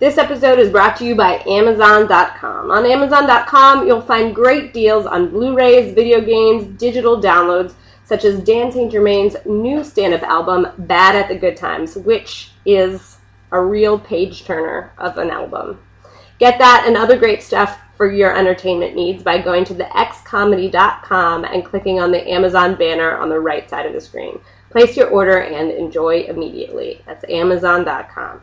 This episode is brought to you by Amazon.com. On Amazon.com, you'll find great deals on Blu rays, video games, digital downloads, such as Dan St. Germain's new stand up album, Bad at the Good Times, which is a real page turner of an album. Get that and other great stuff for your entertainment needs by going to thexcomedy.com and clicking on the Amazon banner on the right side of the screen. Place your order and enjoy immediately. That's Amazon.com.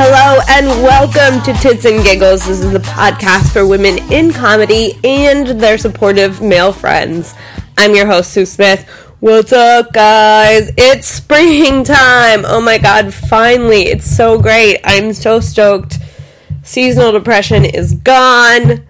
Hello and welcome to Tits and Giggles. This is a podcast for women in comedy and their supportive male friends. I'm your host, Sue Smith. What's up, guys? It's springtime. Oh my god, finally. It's so great. I'm so stoked. Seasonal depression is gone.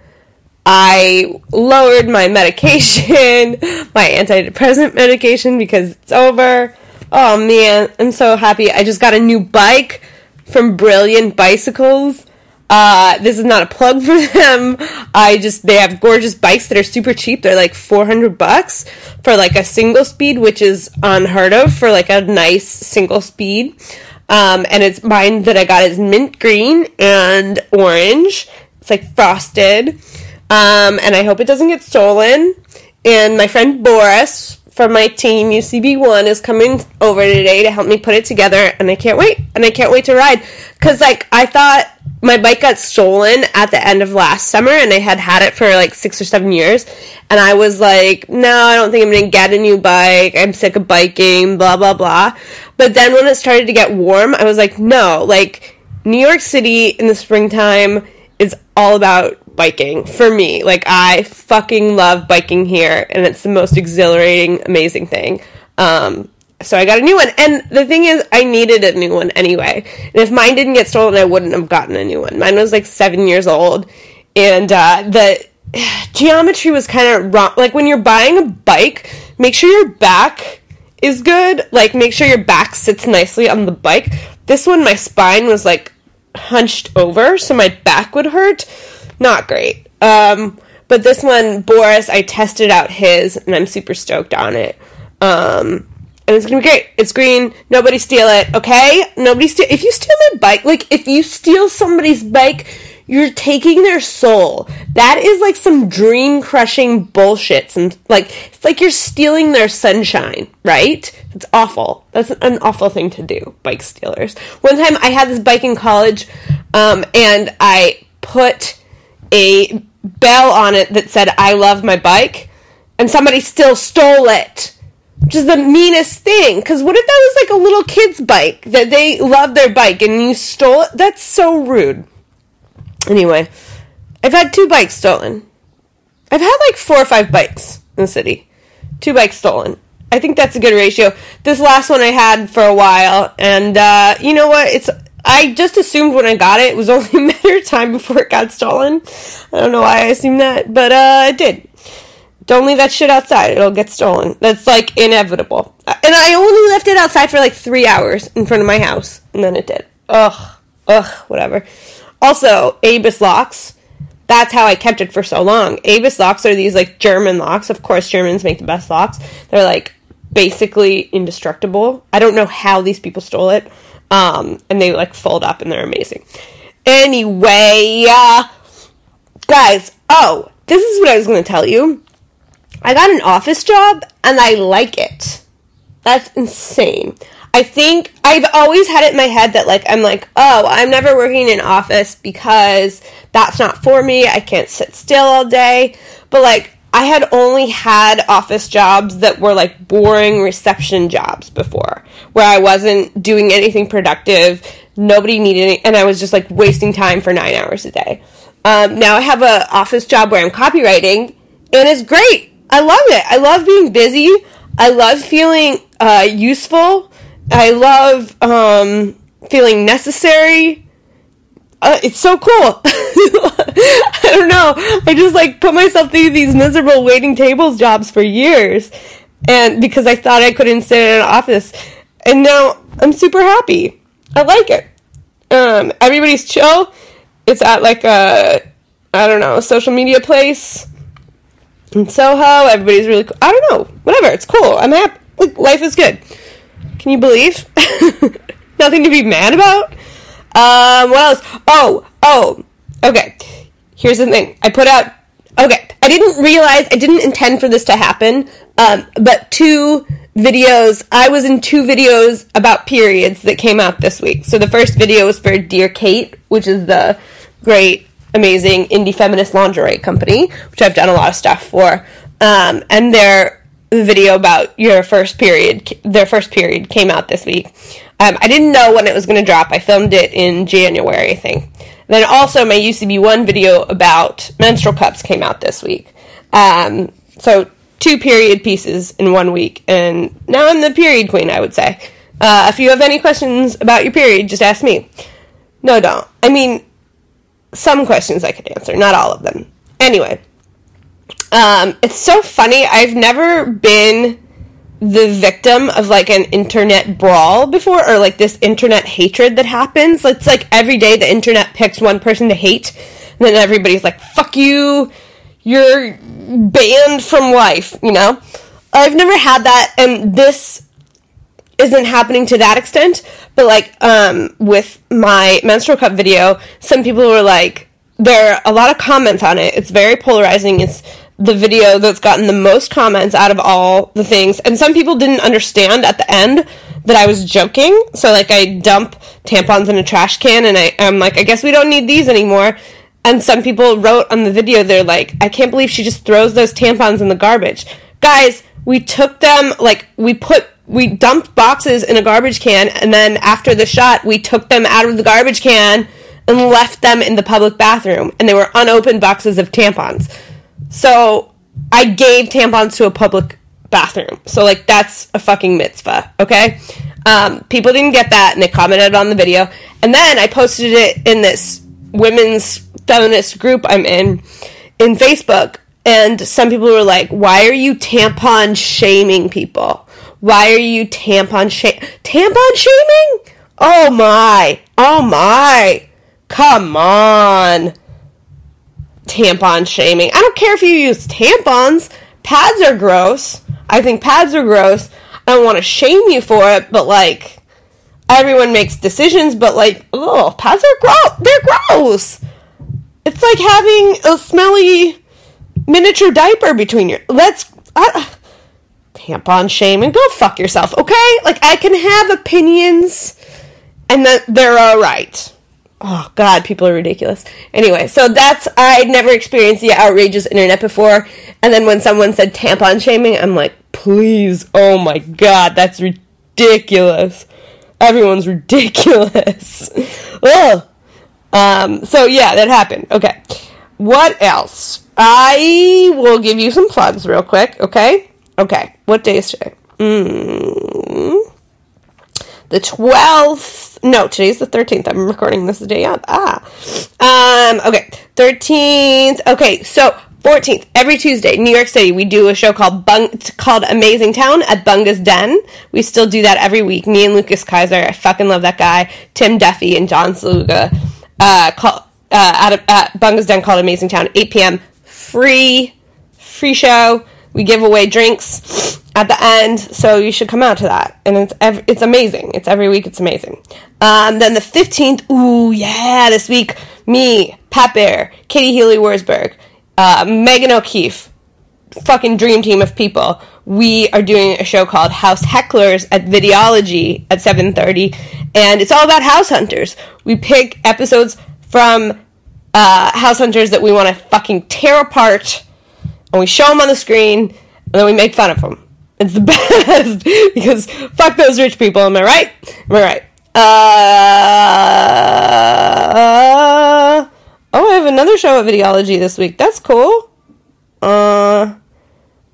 I lowered my medication, my antidepressant medication because it's over. Oh man, I'm so happy. I just got a new bike from Brilliant Bicycles. Uh, this is not a plug for them. I just they have gorgeous bikes that are super cheap. They're like 400 bucks for like a single speed, which is unheard of for like a nice single speed. Um, and it's mine that I got is mint green and orange. It's like frosted. Um, and I hope it doesn't get stolen. And my friend Boris from my team UCB1 is coming over today to help me put it together, and I can't wait. And I can't wait to ride because like I thought my bike got stolen at the end of last summer, and I had had it for like six or seven years, and I was like, no, I don't think I'm gonna get a new bike. I'm sick of biking, blah blah blah. But then when it started to get warm, I was like, no, like New York City in the springtime is all about biking for me. Like I fucking love biking here and it's the most exhilarating, amazing thing. Um so I got a new one. And the thing is I needed a new one anyway. And if mine didn't get stolen, I wouldn't have gotten a new one. Mine was like 7 years old and uh the geometry was kind of wrong. Like when you're buying a bike, make sure your back is good. Like make sure your back sits nicely on the bike. This one my spine was like hunched over so my back would hurt. Not great. Um, but this one, Boris, I tested out his and I'm super stoked on it. Um, and it's gonna be great. It's green. Nobody steal it, okay? Nobody steal. If you steal my bike, like if you steal somebody's bike, you're taking their soul. That is like some dream crushing bullshit. And like it's like you're stealing their sunshine, right? It's awful. That's an awful thing to do, bike stealers. One time I had this bike in college, um, and I put a bell on it that said "I love my bike," and somebody still stole it. Which is the meanest thing. Because what if that was like a little kid's bike that they love their bike and you stole it? That's so rude. Anyway, I've had two bikes stolen. I've had like four or five bikes in the city. Two bikes stolen. I think that's a good ratio. This last one I had for a while, and uh, you know what? It's I just assumed when I got it, it was only a matter of time before it got stolen. I don't know why I assumed that, but uh, it did. Don't leave that shit outside; it'll get stolen. That's like inevitable. And I only left it outside for like three hours in front of my house, and then it did. Ugh, ugh, whatever. Also, Abus locks. That's how I kept it for so long. Abus locks are these like German locks. Of course, Germans make the best locks. They're like basically indestructible. I don't know how these people stole it. Um, and they like fold up and they're amazing. Anyway, uh, guys, oh, this is what I was going to tell you. I got an office job and I like it. That's insane. I think I've always had it in my head that like I'm like, oh, I'm never working in office because that's not for me. I can't sit still all day. But like I had only had office jobs that were like boring reception jobs before, where I wasn't doing anything productive. Nobody needed any, and I was just like wasting time for nine hours a day. Um, now I have a office job where I'm copywriting, and it's great. I love it. I love being busy. I love feeling uh, useful. I love um, feeling necessary. Uh, it's so cool. I don't know. I just like put myself through these miserable waiting tables jobs for years, and because I thought I couldn't sit in an office, and now I'm super happy. I like it. Um, everybody's chill. It's at like a I don't know, social media place in Soho. Everybody's really cool. I don't know. Whatever. It's cool. I'm happy. Life is good. Can you believe? Nothing to be mad about. Um, what else? Oh, oh. Okay. Here's the thing. I put out. Okay. I didn't realize. I didn't intend for this to happen. Um, but two videos. I was in two videos about periods that came out this week. So the first video was for Dear Kate, which is the great, amazing indie feminist lingerie company, which I've done a lot of stuff for. Um, and their video about your first period, their first period came out this week. Um, I didn't know when it was going to drop. I filmed it in January, I think. Then also my UCB1 video about menstrual cups came out this week. Um, so two period pieces in one week, and now I'm the period queen, I would say. Uh, if you have any questions about your period, just ask me. No, don't. I mean, some questions I could answer, not all of them. Anyway, um, it's so funny. I've never been the victim of like an internet brawl before or like this internet hatred that happens. It's like every day the internet picks one person to hate, and then everybody's like, fuck you, you're banned from life, you know? I've never had that, and this isn't happening to that extent, but like um, with my menstrual cup video, some people were like, there are a lot of comments on it. It's very polarizing. It's the video that's gotten the most comments out of all the things. And some people didn't understand at the end that I was joking. So like I dump tampons in a trash can and I, I'm like, I guess we don't need these anymore. And some people wrote on the video, they're like, I can't believe she just throws those tampons in the garbage. Guys, we took them, like, we put, we dumped boxes in a garbage can, and then after the shot, we took them out of the garbage can and left them in the public bathroom. And they were unopened boxes of tampons. So I gave tampons to a public bathroom. So, like, that's a fucking mitzvah, okay? Um, people didn't get that, and they commented on the video. And then I posted it in this women's feminist group I'm in in Facebook, and some people were like, "Why are you tampon shaming people? Why are you tampon shaming? Tampon shaming? Oh my! Oh my! Come on!" Tampon shaming. I don't care if you use tampons. Pads are gross. I think pads are gross. I don't want to shame you for it, but like, everyone makes decisions, but like, oh, pads are gross. They're gross. It's like having a smelly miniature diaper between your. Let's. Uh, tampon shame and go fuck yourself, okay? Like, I can have opinions and that they're alright. Oh, God, people are ridiculous. Anyway, so that's. I'd never experienced the outrageous internet before. And then when someone said tampon shaming, I'm like, please, oh my God, that's ridiculous. Everyone's ridiculous. Ugh. Um, so yeah, that happened. Okay. What else? I will give you some plugs real quick, okay? Okay. What day is today? Mm, the 12th. No, today's the 13th. I'm recording this the day up. Ah. Um, okay. 13th. Okay, so 14th, every Tuesday, New York City, we do a show called Bung- called Amazing Town at Bunga's Den. We still do that every week. Me and Lucas Kaiser, I fucking love that guy. Tim Duffy and John Sluga. Uh, call, uh, at, at Bunga's Den called Amazing Town, 8 p.m. Free, free show. We give away drinks at the end, so you should come out to that. And it's ev- it's amazing. It's every week. It's amazing. Um, then the fifteenth, ooh yeah, this week, me, Pat Bear, Katie Healy Wurzburg, uh, Megan O'Keefe, fucking dream team of people. We are doing a show called House Hecklers at Videology at seven thirty, and it's all about house hunters. We pick episodes from uh, house hunters that we want to fucking tear apart and we show them on the screen, and then we make fun of them. It's the best because fuck those rich people. Am I right? Am I right? Uh, oh, I have another show at Videology this week. That's cool. Uh,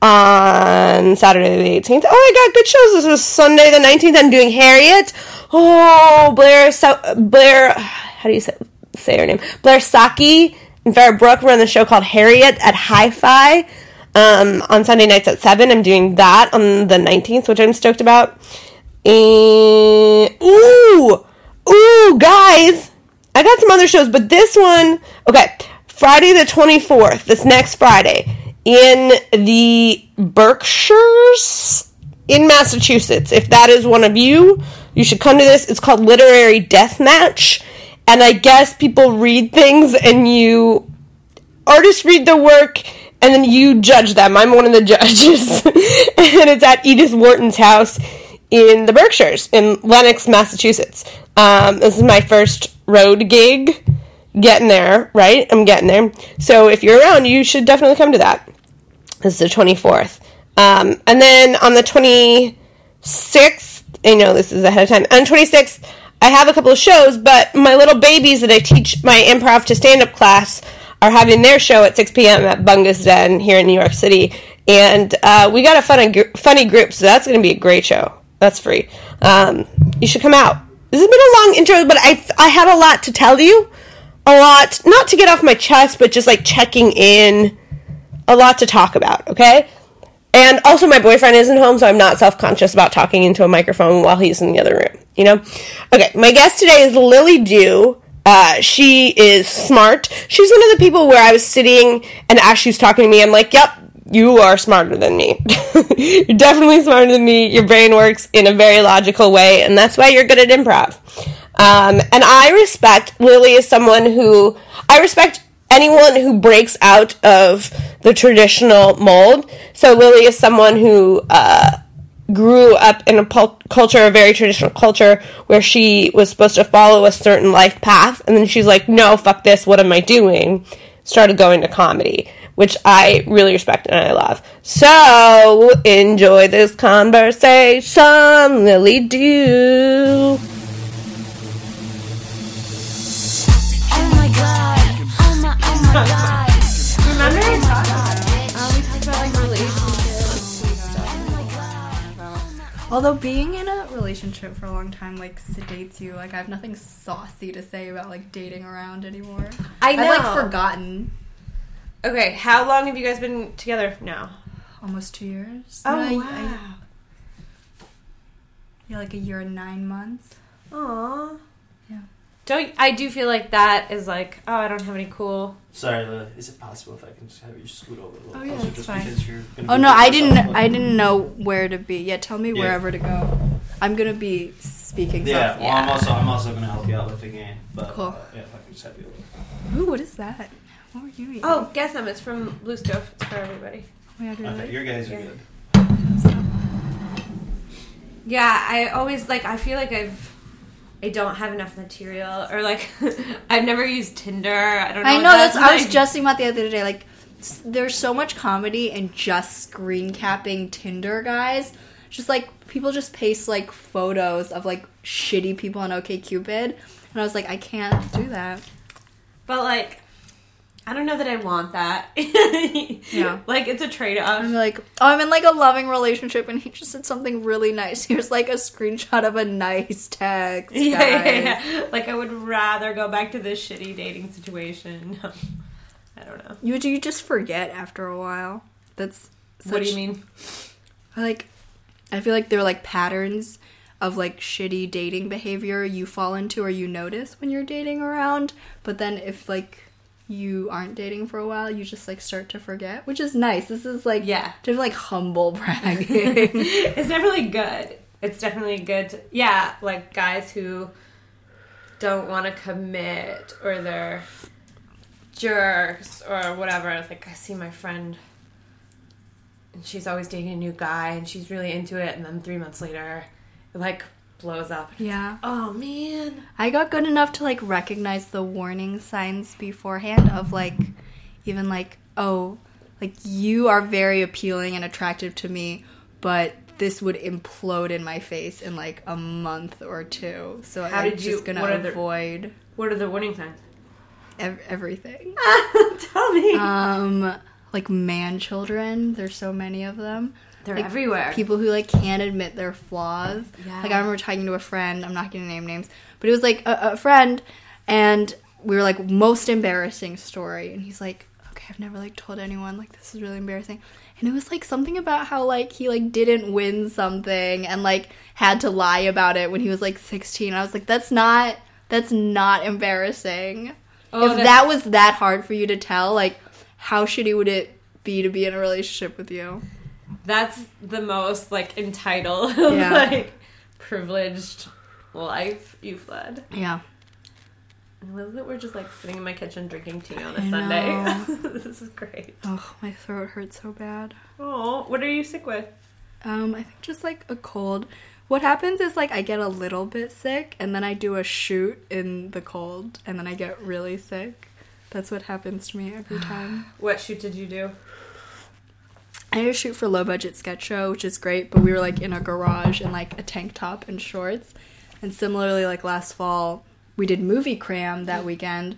on Saturday the 18th. Oh, I got good shows. This is Sunday the 19th. I'm doing Harriet. Oh, Blair, so- Blair, how do you say, say her name? Blair Socci and Farah Brook run the show called Harriet at Hi-Fi um, on Sunday nights at 7. I'm doing that on the 19th, which I'm stoked about. And, ooh, ooh, guys, I got some other shows, but this one, okay, Friday the 24th, this next Friday, in the Berkshires in Massachusetts. If that is one of you, you should come to this. It's called Literary Death Match. And I guess people read things and you artists read the work and then you judge them. I'm one of the judges. and it's at Edith Wharton's house in the Berkshires in Lenox, Massachusetts. Um, this is my first road gig. Getting there, right? I'm getting there. So if you're around, you should definitely come to that. This is the 24th. Um, and then on the 26th, I know this is ahead of time. On 26th, I have a couple of shows, but my little babies that I teach my improv to stand up class are having their show at 6 p.m. at Bunga's Den here in New York City. And uh, we got a gr- funny group, so that's going to be a great show. That's free. Um, you should come out. This has been a long intro, but I, I had a lot to tell you. A lot, not to get off my chest, but just like checking in. A lot to talk about, okay? And also, my boyfriend isn't home, so I'm not self conscious about talking into a microphone while he's in the other room. You know? Okay, my guest today is Lily Dew. Uh, she is smart. She's one of the people where I was sitting, and as she was talking to me, I'm like, yep, you are smarter than me. you're definitely smarter than me. Your brain works in a very logical way, and that's why you're good at improv. Um, and I respect Lily as someone who I respect anyone who breaks out of the traditional mold. So Lily is someone who uh, grew up in a pul- culture, a very traditional culture, where she was supposed to follow a certain life path, and then she's like, "No, fuck this. What am I doing?" Started going to comedy, which I really respect and I love. So enjoy this conversation, Lily Do. Oh my god. Oh my, oh my god. Remember we talked God, bitch. Uh, we talked about like relationships and stuff. Oh my. Although being in a relationship for a long time like sedates you, like I have nothing saucy to say about like dating around anymore. I know. I've like forgotten Okay, how long have you guys been together now? almost two years. Oh I- I- wow. yeah, like a year and nine months. Aww. Yeah. Don't I do feel like that is like oh I don't have any cool. Sorry, Lila. Is it possible if I can just have you scoot over a little Oh, yeah, closer it's just fine. because you're gonna Oh no, I didn't. but- I didn't know where to be. Yeah, tell me Yeah. wherever to go. I'm gonna be speaking. Yeah, so, well, I'm also I'm also gonna help you out with the game, but Cool. uh, yeah, if I can just have you. Over. Ooh, what is that? What were you eating? Oh, guess them. It's from Blue Stove. It's for everybody. My Okay, your guys are Yeah. good. Yeah, I always like. I feel like I've. I don't have enough material, or like, I've never used Tinder. I don't know. I what know that's. I was like. just thinking about the other day. Like, s- there's so much comedy in just screen capping Tinder guys. Just like people just paste like photos of like shitty people on OkCupid, and I was like, I can't do that. But like, I don't know that I want that. Yeah. Like it's a trade off. I'm like, oh, I'm in like a loving relationship, and he just said something really nice. Here's like a screenshot of a nice text. Yeah, yeah, yeah. Like I would rather go back to this shitty dating situation. I don't know. You do you just forget after a while. That's what do you mean? like I feel like there are like patterns of like shitty dating behavior you fall into or you notice when you're dating around, but then if like you aren't dating for a while, you just like start to forget, which is nice. This is like Yeah. just like humble bragging. it's definitely good. It's definitely good. To, yeah, like guys who don't want to commit or they're jerks or whatever. It's like I see my friend and she's always dating a new guy and she's really into it and then 3 months later like blows up. yeah. Oh man. I got good enough to like recognize the warning signs beforehand of like even like oh like you are very appealing and attractive to me but this would implode in my face in like a month or two so How i'm did you- just gonna what are the- avoid What are the warning signs? ev- everything Tell me. um like man children there's so many of them They're like, everywhere. people who like can't admit their flaws. Yeah. Like I remember talking to a friend. I'm not going to name names, but it was like a, a friend, and we were like most embarrassing story, and he's like, okay, I've never like told anyone like this is really embarrassing, and it was like something about how like he like didn't win something and like had to lie about it when he was like 16. I was like, that's not that's not embarrassing. oh, if that's- that was that hard for you to tell, like, how shitty would it be to be in a relationship with you? That's the most like entitled, Yeah. like privileged life you've led. Yeah. I love that we're just like sitting in my kitchen drinking tea on a I Sunday. this is great. Oh, my throat hurts so bad. Oh, what are you sick with? Um, I think just like a cold. What happens is like I get a little bit sick and then I do a shoot in the cold and then I get really sick. That's what happens to me every time. What shoot did you do? I did a shoot for low budget sketch show, which is great, but we were like in a garage in like a tank top and shorts. And similarly, like last fall, we did movie cram that weekend,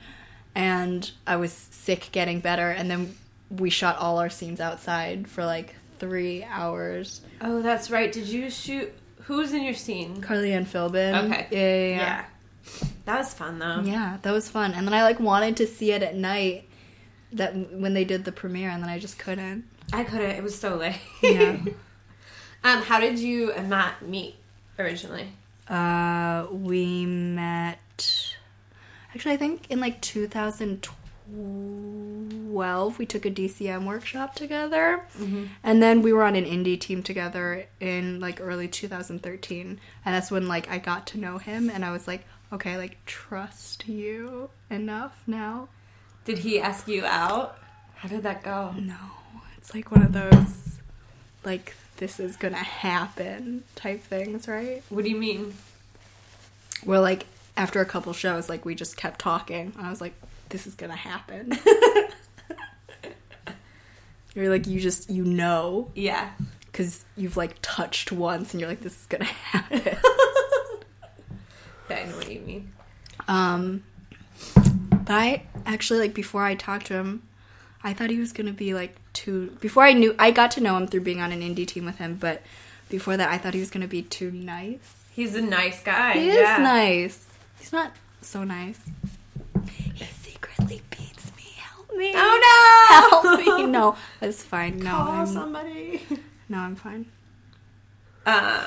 and I was sick getting better, and then we shot all our scenes outside for like three hours. Oh, that's right. Did you shoot? Who's in your scene? Carly Ann Philbin. Okay. Yeah, yeah, yeah. Yeah. That was fun though. Yeah, that was fun. And then I like wanted to see it at night that when they did the premiere and then I just couldn't. I couldn't. It was so late. Yeah. um, how did you and Matt meet originally? Uh we met Actually, I think in like 2012 we took a DCM workshop together. And then we were on an indie team together in like early 2013. And that's when like I got to know him and I was like, okay, like trust you enough now. Did he ask you out? How did that go? No, it's like one of those, like, this is gonna happen type things, right? What do you mean? Well, like, after a couple shows, like, we just kept talking. I was like, this is gonna happen. you're like, you just, you know, Yeah. because you've, like, touched once and you're like, this is gonna happen. I know what you mean. Um, but I actually like before I talked to him, I thought he was gonna be like too. Before I knew, I got to know him through being on an indie team with him. But before that, I thought he was gonna be too nice. He's a nice guy. He yeah. is nice. He's not so nice. He secretly beats me. Help me. Oh no! Help me. No, that's fine. No, Call I'm, somebody. no, I'm fine. Um.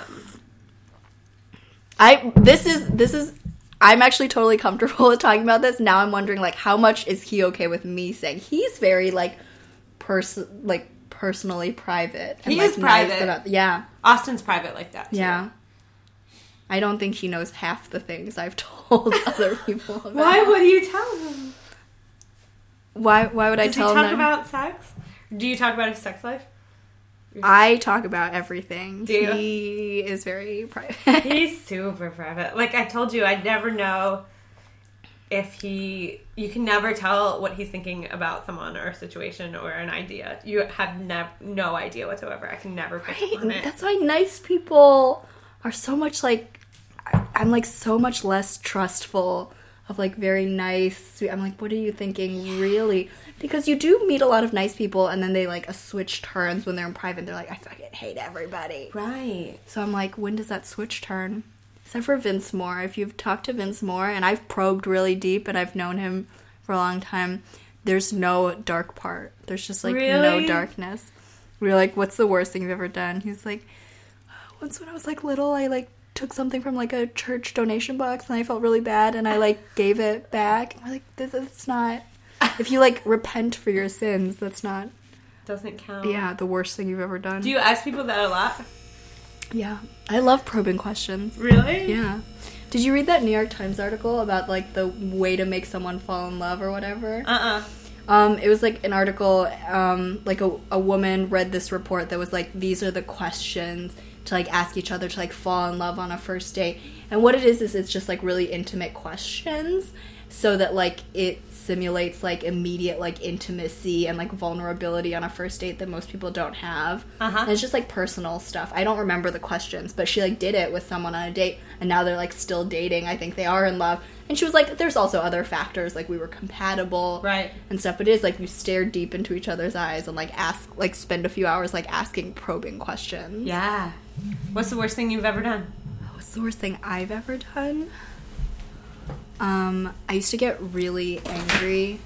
I this is this is I'm actually totally comfortable with talking about this. Now I'm wondering like how much is he okay with me saying he's very like person like personally private. He like, is private. about- yeah, Austin's private like that. Too. yeah. I don't think he knows half the things I've told other people. About. Why would you tell him? Why? Why would I Does he tell talk him? about sex? Do you talk about his sex life? I talk about everything. He is very private. He's super private. Like I told you, I'd never know if he. You can never tell what he's thinking about someone or a situation or an idea. You have nev- no idea whatsoever. I can never put Right? on it. That's why nice people are so much like I'm like so much less trustful of like very nice. sweet- I'm like, what are you thinking, really? Because you do meet a lot of nice people, and then they like a switch turns when they're in private. They're like, I fucking hate everybody. right. So I'm like, when does that switch turn? Except for Vince Moore. If you've talked to Vince Moore, and I've probed really deep, and I've known him for a long time, there's no dark part. There's just like no darkness. We are like, what's the worst thing you've ever done? He's like, oh, once when I was like little, I like took something from like a church donation box, and I felt really bad, and I like gave it back. And we're like, this, that's not. If you like repent for your sins, that's not. Doesn't count. Yeah, the worst thing you've ever done. Do you ask people that a lot? Yeah, I love probing questions. Really? Yeah. Did you read that New York Times article about like the way to make someone fall in love or whatever? Uh uh Um, it was like an article, um, like a, a woman read this report that was like, these are the questions to like ask each other to like fall in love on a first date. And what it is is it's just like really intimate questions so that like it simulates like immediate like intimacy and like vulnerability on a first date that most people don't have. Uh-huh. And it's just like personal stuff. I don't remember the questions, but she like did it with someone on a date and now they're like still dating. I think they are in love. And she was like, there's also other factors, like we were compatible Right. and stuff. But it is like you stare deep into each other's eyes and like ask, like spend a few hours like asking probing questions. Yeah. What's the worst thing you've ever done? The worst thing I've ever done? Um, I used to get really angry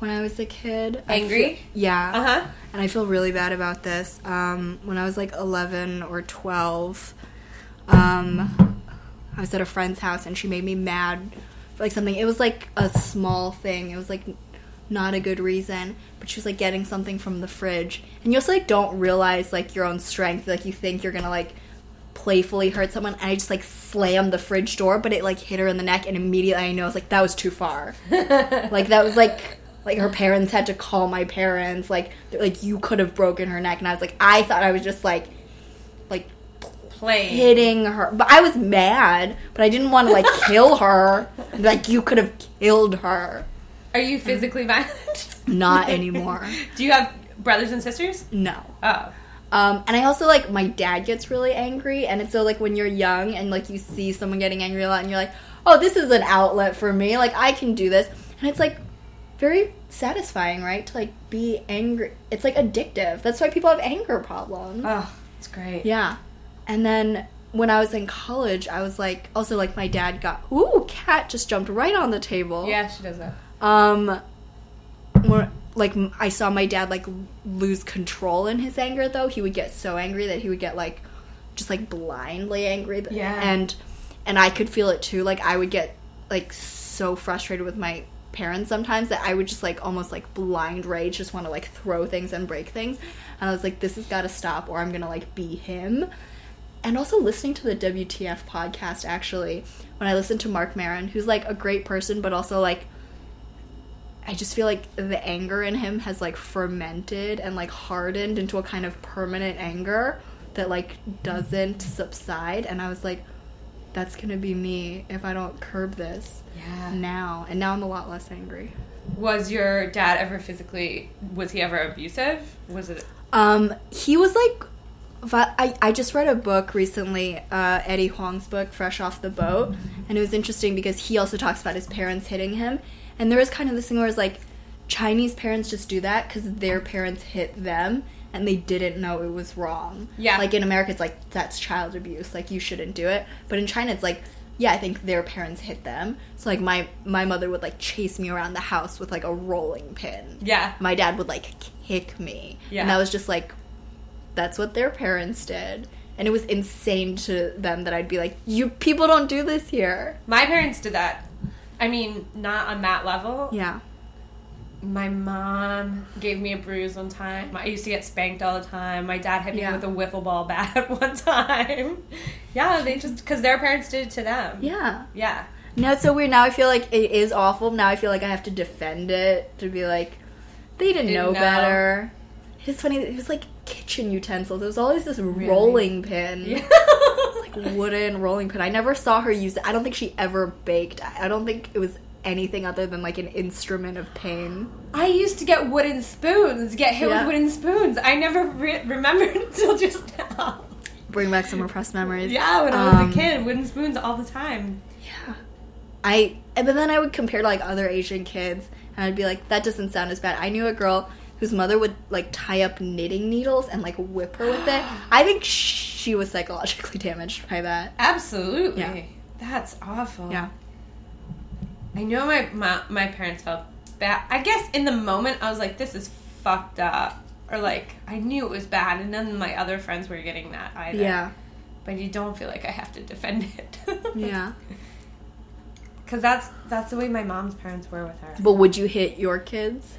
when I was a kid. Angry? feel- yeah. Uh huh. And I feel really bad about this. Um, when I was like 11 or 12, um, I was at a friend's house and she made me mad for like something. It was like a small thing. It was like not a good reason, but she was like getting something from the fridge, and you also like don't realize like your own strength. Like you think you're gonna like playfully hurt someone, and I just like slammed the fridge door, but it like hit her in the neck, and immediately I know I was like that was too far. like that was like like her parents had to call my parents. Like like you could have broken her neck, and I was like I thought I was just like like Play. hitting her. But I was mad, but I didn't want to like kill her. Like you could have killed her. Are you physically violent? Not anymore. Do you have brothers and sisters? No. Oh. Um, and I also like my dad gets really angry, and it's so like when you're young and like you see someone getting angry a lot, and you're like, oh, this is an outlet for me. Like I can do this, and it's like very satisfying, right? To like be angry. It's like addictive. That's why people have anger problems. Oh, it's great. Yeah. And then when I was in college, I was like, also like my dad got, ooh, cat just jumped right on the table. Yeah, she does that. Um, more like I saw my dad like lose control in his anger. Though he would get so angry that he would get like just like blindly angry. Yeah. And and I could feel it too. Like I would get like so frustrated with my parents sometimes that I would just like almost like blind rage, just want to like throw things and break things. And I was like, this has got to stop, or I'm gonna like be him. And also listening to the WTF podcast actually, when I listened to Marc Maron, who's like a great person, but also like I just feel like the anger in him has like fermented and like hardened into a kind of permanent anger that like doesn't subside. And I was like, that's gonna be me if I don't curb this Yeah. now. And now I'm a lot less angry. Was your dad ever physically? Was he ever abusive? Was it? Um, he was like, I, I just read a book recently, uh, Eddie Huang's book, Fresh Off the Boat, and it was interesting because he also talks about his parents hitting him, and there was kind of this thing where it's like, Chinese parents just do that because their parents hit them and they didn't know it was wrong. Yeah. Like in America, it's like, that's child abuse, like you shouldn't do it. But in China, it's like, yeah, I think their parents hit them. So like my my mother would like chase me around the house with like a rolling pin Yeah. my dad would like kick me. Yeah. And that was just like, that's what their parents did. And it was insane to them that I'd be like, you people don't do this here. My parents did that. I mean, not on that level. Yeah. My mom gave me a bruise one time. I used to get spanked all the time. My dad hit me Yeah. with a wiffle ball bat one time. Yeah, they just because their parents did it to them. Yeah. Yeah. Now it's so weird. Now I feel like it is awful. Now I feel like I have to defend it to be like, they didn't, Didn't know, know. better. It's funny. It was like kitchen utensils. It was always this rolling pin. Yeah. like wooden rolling pin. I never saw her use it. I don't think she ever baked. I don't think it was anything other than like an instrument of pain. I used to get wooden spoons, get hit Yeah. with wooden spoons. I never re- remembered until just now. Bring back some repressed memories. Yeah, when I was Um, a kid, wooden spoons all the time. Yeah. I and but then I would compare to like other Asian kids and I'd be like, that doesn't sound as bad. I knew a girl whose mother would like tie up knitting needles and like whip her with it. I think she was psychologically damaged by that. Absolutely. Yeah. That's awful. Yeah. I know my, my my parents felt bad. I guess in the moment I was like, "This is fucked up," or like I knew it was bad, and then my other friends were getting that either. Yeah. But you don't feel like I have to defend it. Yeah. Because that's that's the way my mom's parents were with her. But would you hit your kids?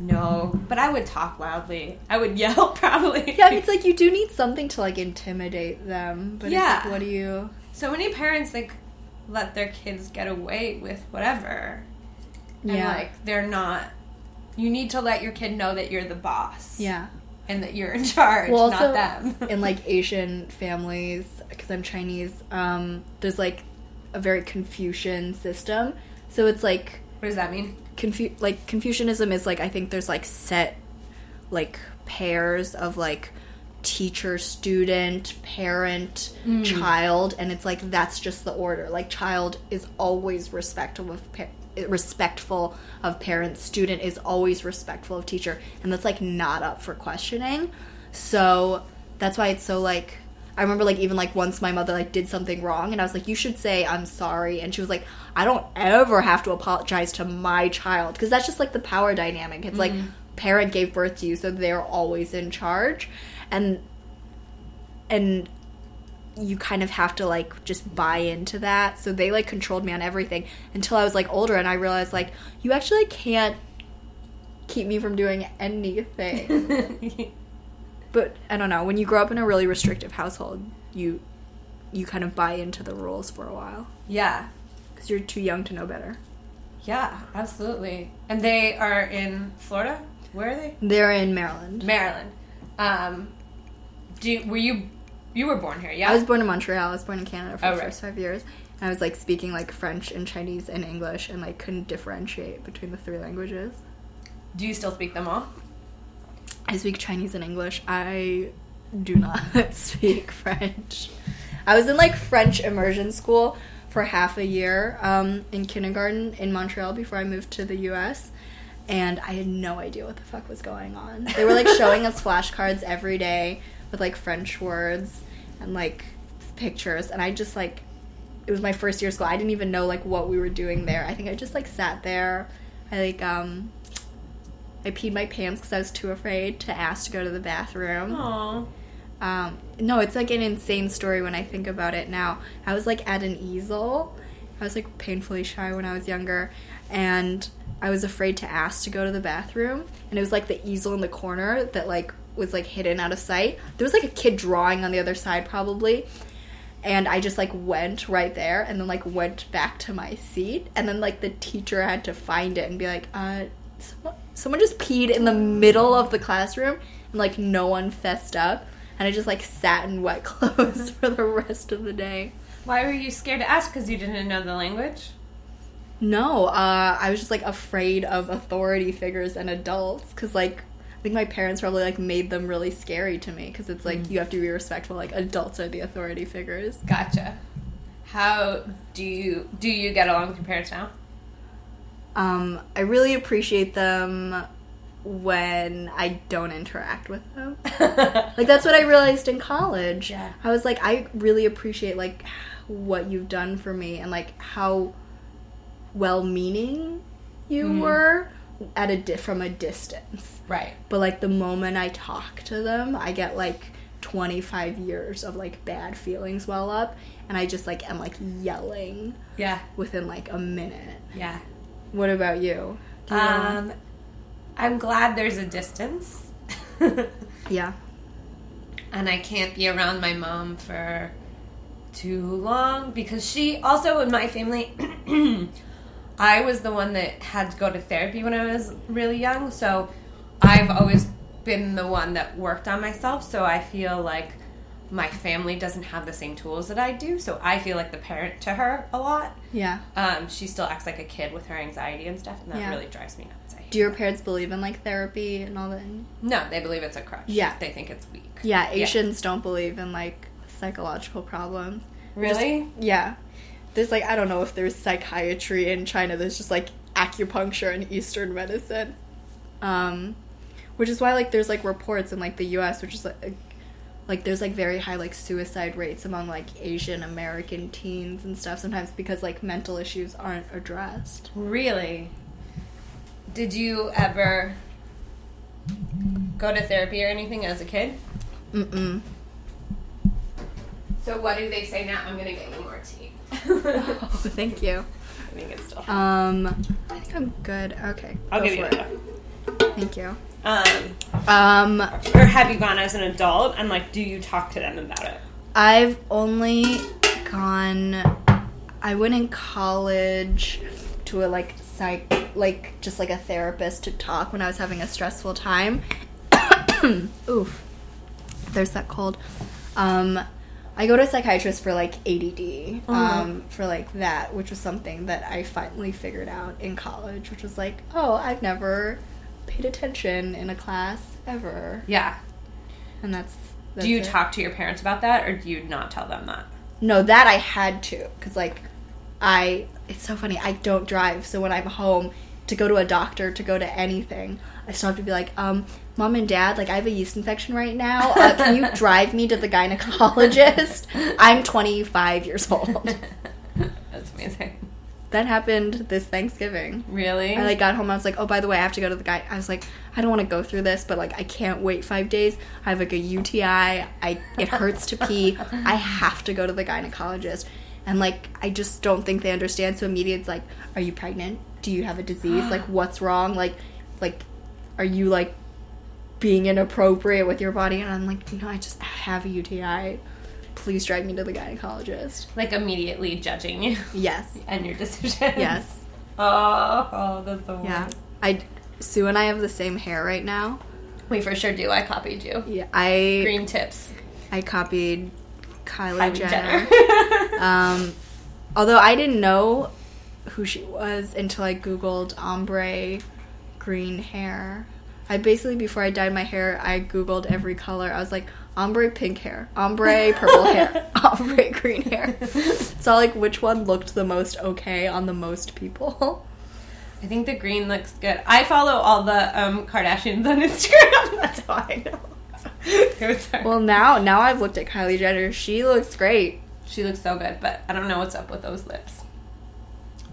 No, but I would talk loudly. I would yell probably. Yeah, it's like you do need something to like intimidate them. But Yeah. like, what do you? so many parents like let their kids get away with whatever, and Yeah. like they're not. You need to let your kid know that you're the boss. Yeah. and that you're in charge, Well, not also them. in like Asian families, because I'm Chinese, um, there's like a very Confucian system. So it's like what does that mean? Confu- like Confucianism is like I think there's like set like pairs of like teacher student parent mm. child and it's like that's just the order. Like child is always respectful of pa- respectful of parents student is always respectful of teacher and that's like not up for questioning. So that's why it's so like I remember like even like once my mother like did something wrong and I was like you should say I'm sorry and she was like I don't ever have to apologize to my child because that's just like the power dynamic it's like mm-hmm. parent gave birth to you so they're always in charge and and you kind of have to like just buy into that. So they like controlled me on everything until I was like older and I realized like you actually can't keep me from doing anything. but I don't know, when you grow up in a really restrictive household, you you kind of buy into the rules for a while yeah. cuz you're too young to know better. Yeah, absolutely. And they are in Florida? Where are they? They're in Maryland. Maryland. Um, do you, were you you were born here? Yeah. I was born in Montreal. I was born in Canada for Oh, the right. first five years. And I was like speaking like French and Chinese and English and like couldn't differentiate between the three languages. do you still speak them all? I speak Chinese and English. I do not speak French. I was in like French immersion school for half a year um, in kindergarten in Montreal before I moved to the US. And I had no idea what the fuck was going on. They were like showing us flashcards every day with like French words and like pictures. And I just like, it was my first year of school. I didn't even know like what we were doing there. I think I just like sat there. I like, um, I peed my pants because I was too afraid to ask to go to the bathroom. Aw. Um, no, it's like an insane story when I think about it now. I was like at an easel. I was like painfully shy when I was younger, and I was afraid to ask to go to the bathroom. And it was like the easel in the corner that like was like hidden out of sight. There was like a kid drawing on the other side probably. And I just like went right there and then like went back to my seat. And then like the teacher had to find it and be like, uh, someone, someone just peed in the middle of the classroom and like no one fessed up. And I just like sat in wet clothes for the rest of the day. Why were you scared to ask? Because you didn't know the language? No, uh, I was just like afraid of authority figures and adults because like I think my parents probably like made them really scary to me because it's like you have to be respectful. Like adults are the authority figures. Gotcha. How do you do you get along with your parents now? Um, I really appreciate them when I don't interact with them. like that's what I realized in college. Yeah. I was like, I really appreciate like what you've done for me and like how well-meaning you were at a di- from a distance. right. But like the moment I talk to them, I get like 25 years of like bad feelings well up and I just like am like yelling Yeah. within like a minute. Yeah. What about you? Um, I'm glad there's a distance. yeah. and I can't be around my mom for too long because she also in my family I was the one that had to go to therapy when I was really young so I've always been the one that worked on myself so I feel like my family doesn't have the same tools that I do so I feel like the parent to her a lot Yeah. um, she still acts like a kid with her anxiety and stuff and that Yeah. really drives me nuts I Do your parents believe in like therapy and all that? no they believe it's a crutch Yeah. they think it's weak Yeah, Asians don't believe in like psychological problems. really Yeah. There's like I don't know if there's psychiatry in China. There's just like acupuncture and Eastern medicine. Um which is why like there's like reports in like the US which is like like there's like very high like suicide rates among like Asian American teens and stuff sometimes because like mental issues aren't addressed. Really? Did you ever go to therapy or anything as a kid? Mm-mm. So what do they say now? I'm gonna get you more tea. Oh, thank you. I think it's still. Um, I think I'm good. Okay, I'll go give you for that. it. Thank you. Um, Um, or have you gone as an adult and like, do you talk to them about it? I've only gone. I went in college to a like psych, like just like a therapist to talk when I was having a stressful time. Oof, there's that cold. Um, I go to a psychiatrist for like ADD, um, for like that, which was something that I finally figured out in college, which was like, oh, I've never paid attention in a class ever, Yeah. and that's. that's do you it. talk to your parents about that, or do you not tell them that? No, that I had to because like I it's so funny. I don't drive, so when I'm home to go to a doctor to go to anything, I still have to be like, um, mom and dad, like I have a yeast infection right now. Uh, can you drive me to the gynecologist? I'm 25 years old. That's amazing. That happened this Thanksgiving. Really? I like got home. I was like, oh, by the way, I have to go to the guy. I was like, I don't want to go through this, but like, I can't wait five days. I have like a UTI. I it hurts to pee. I have to go to the gynecologist, and like, I just don't think they understand. So immediately, it's like, are you pregnant? Do you have a disease? like, what's wrong? Like, like, are you like being inappropriate with your body? And I'm like, no, I just have a UTI. Please drag me to the gynecologist. like immediately judging you Yes. and your decision. Yes. Oh, oh, that's the worst. Yeah. I Sue and I have the same hair right now. We for sure do. I copied you. Yeah, I Green tips. I copied Kylie, Kylie Jenner. Jenner. Um, although I didn't know who she was until I googled ombre green hair. I basically before I dyed my hair, I googled every color. I was like ombre pink hair, ombre purple hair, ombre green hair. So like which one looked the most okay on the most people. I think the green looks good. I follow all the um, Kardashians on Instagram. That's how I know. It was her. Well, now now I've looked at Kylie Jenner. She looks great. she looks so good, but I don't know what's up with those lips.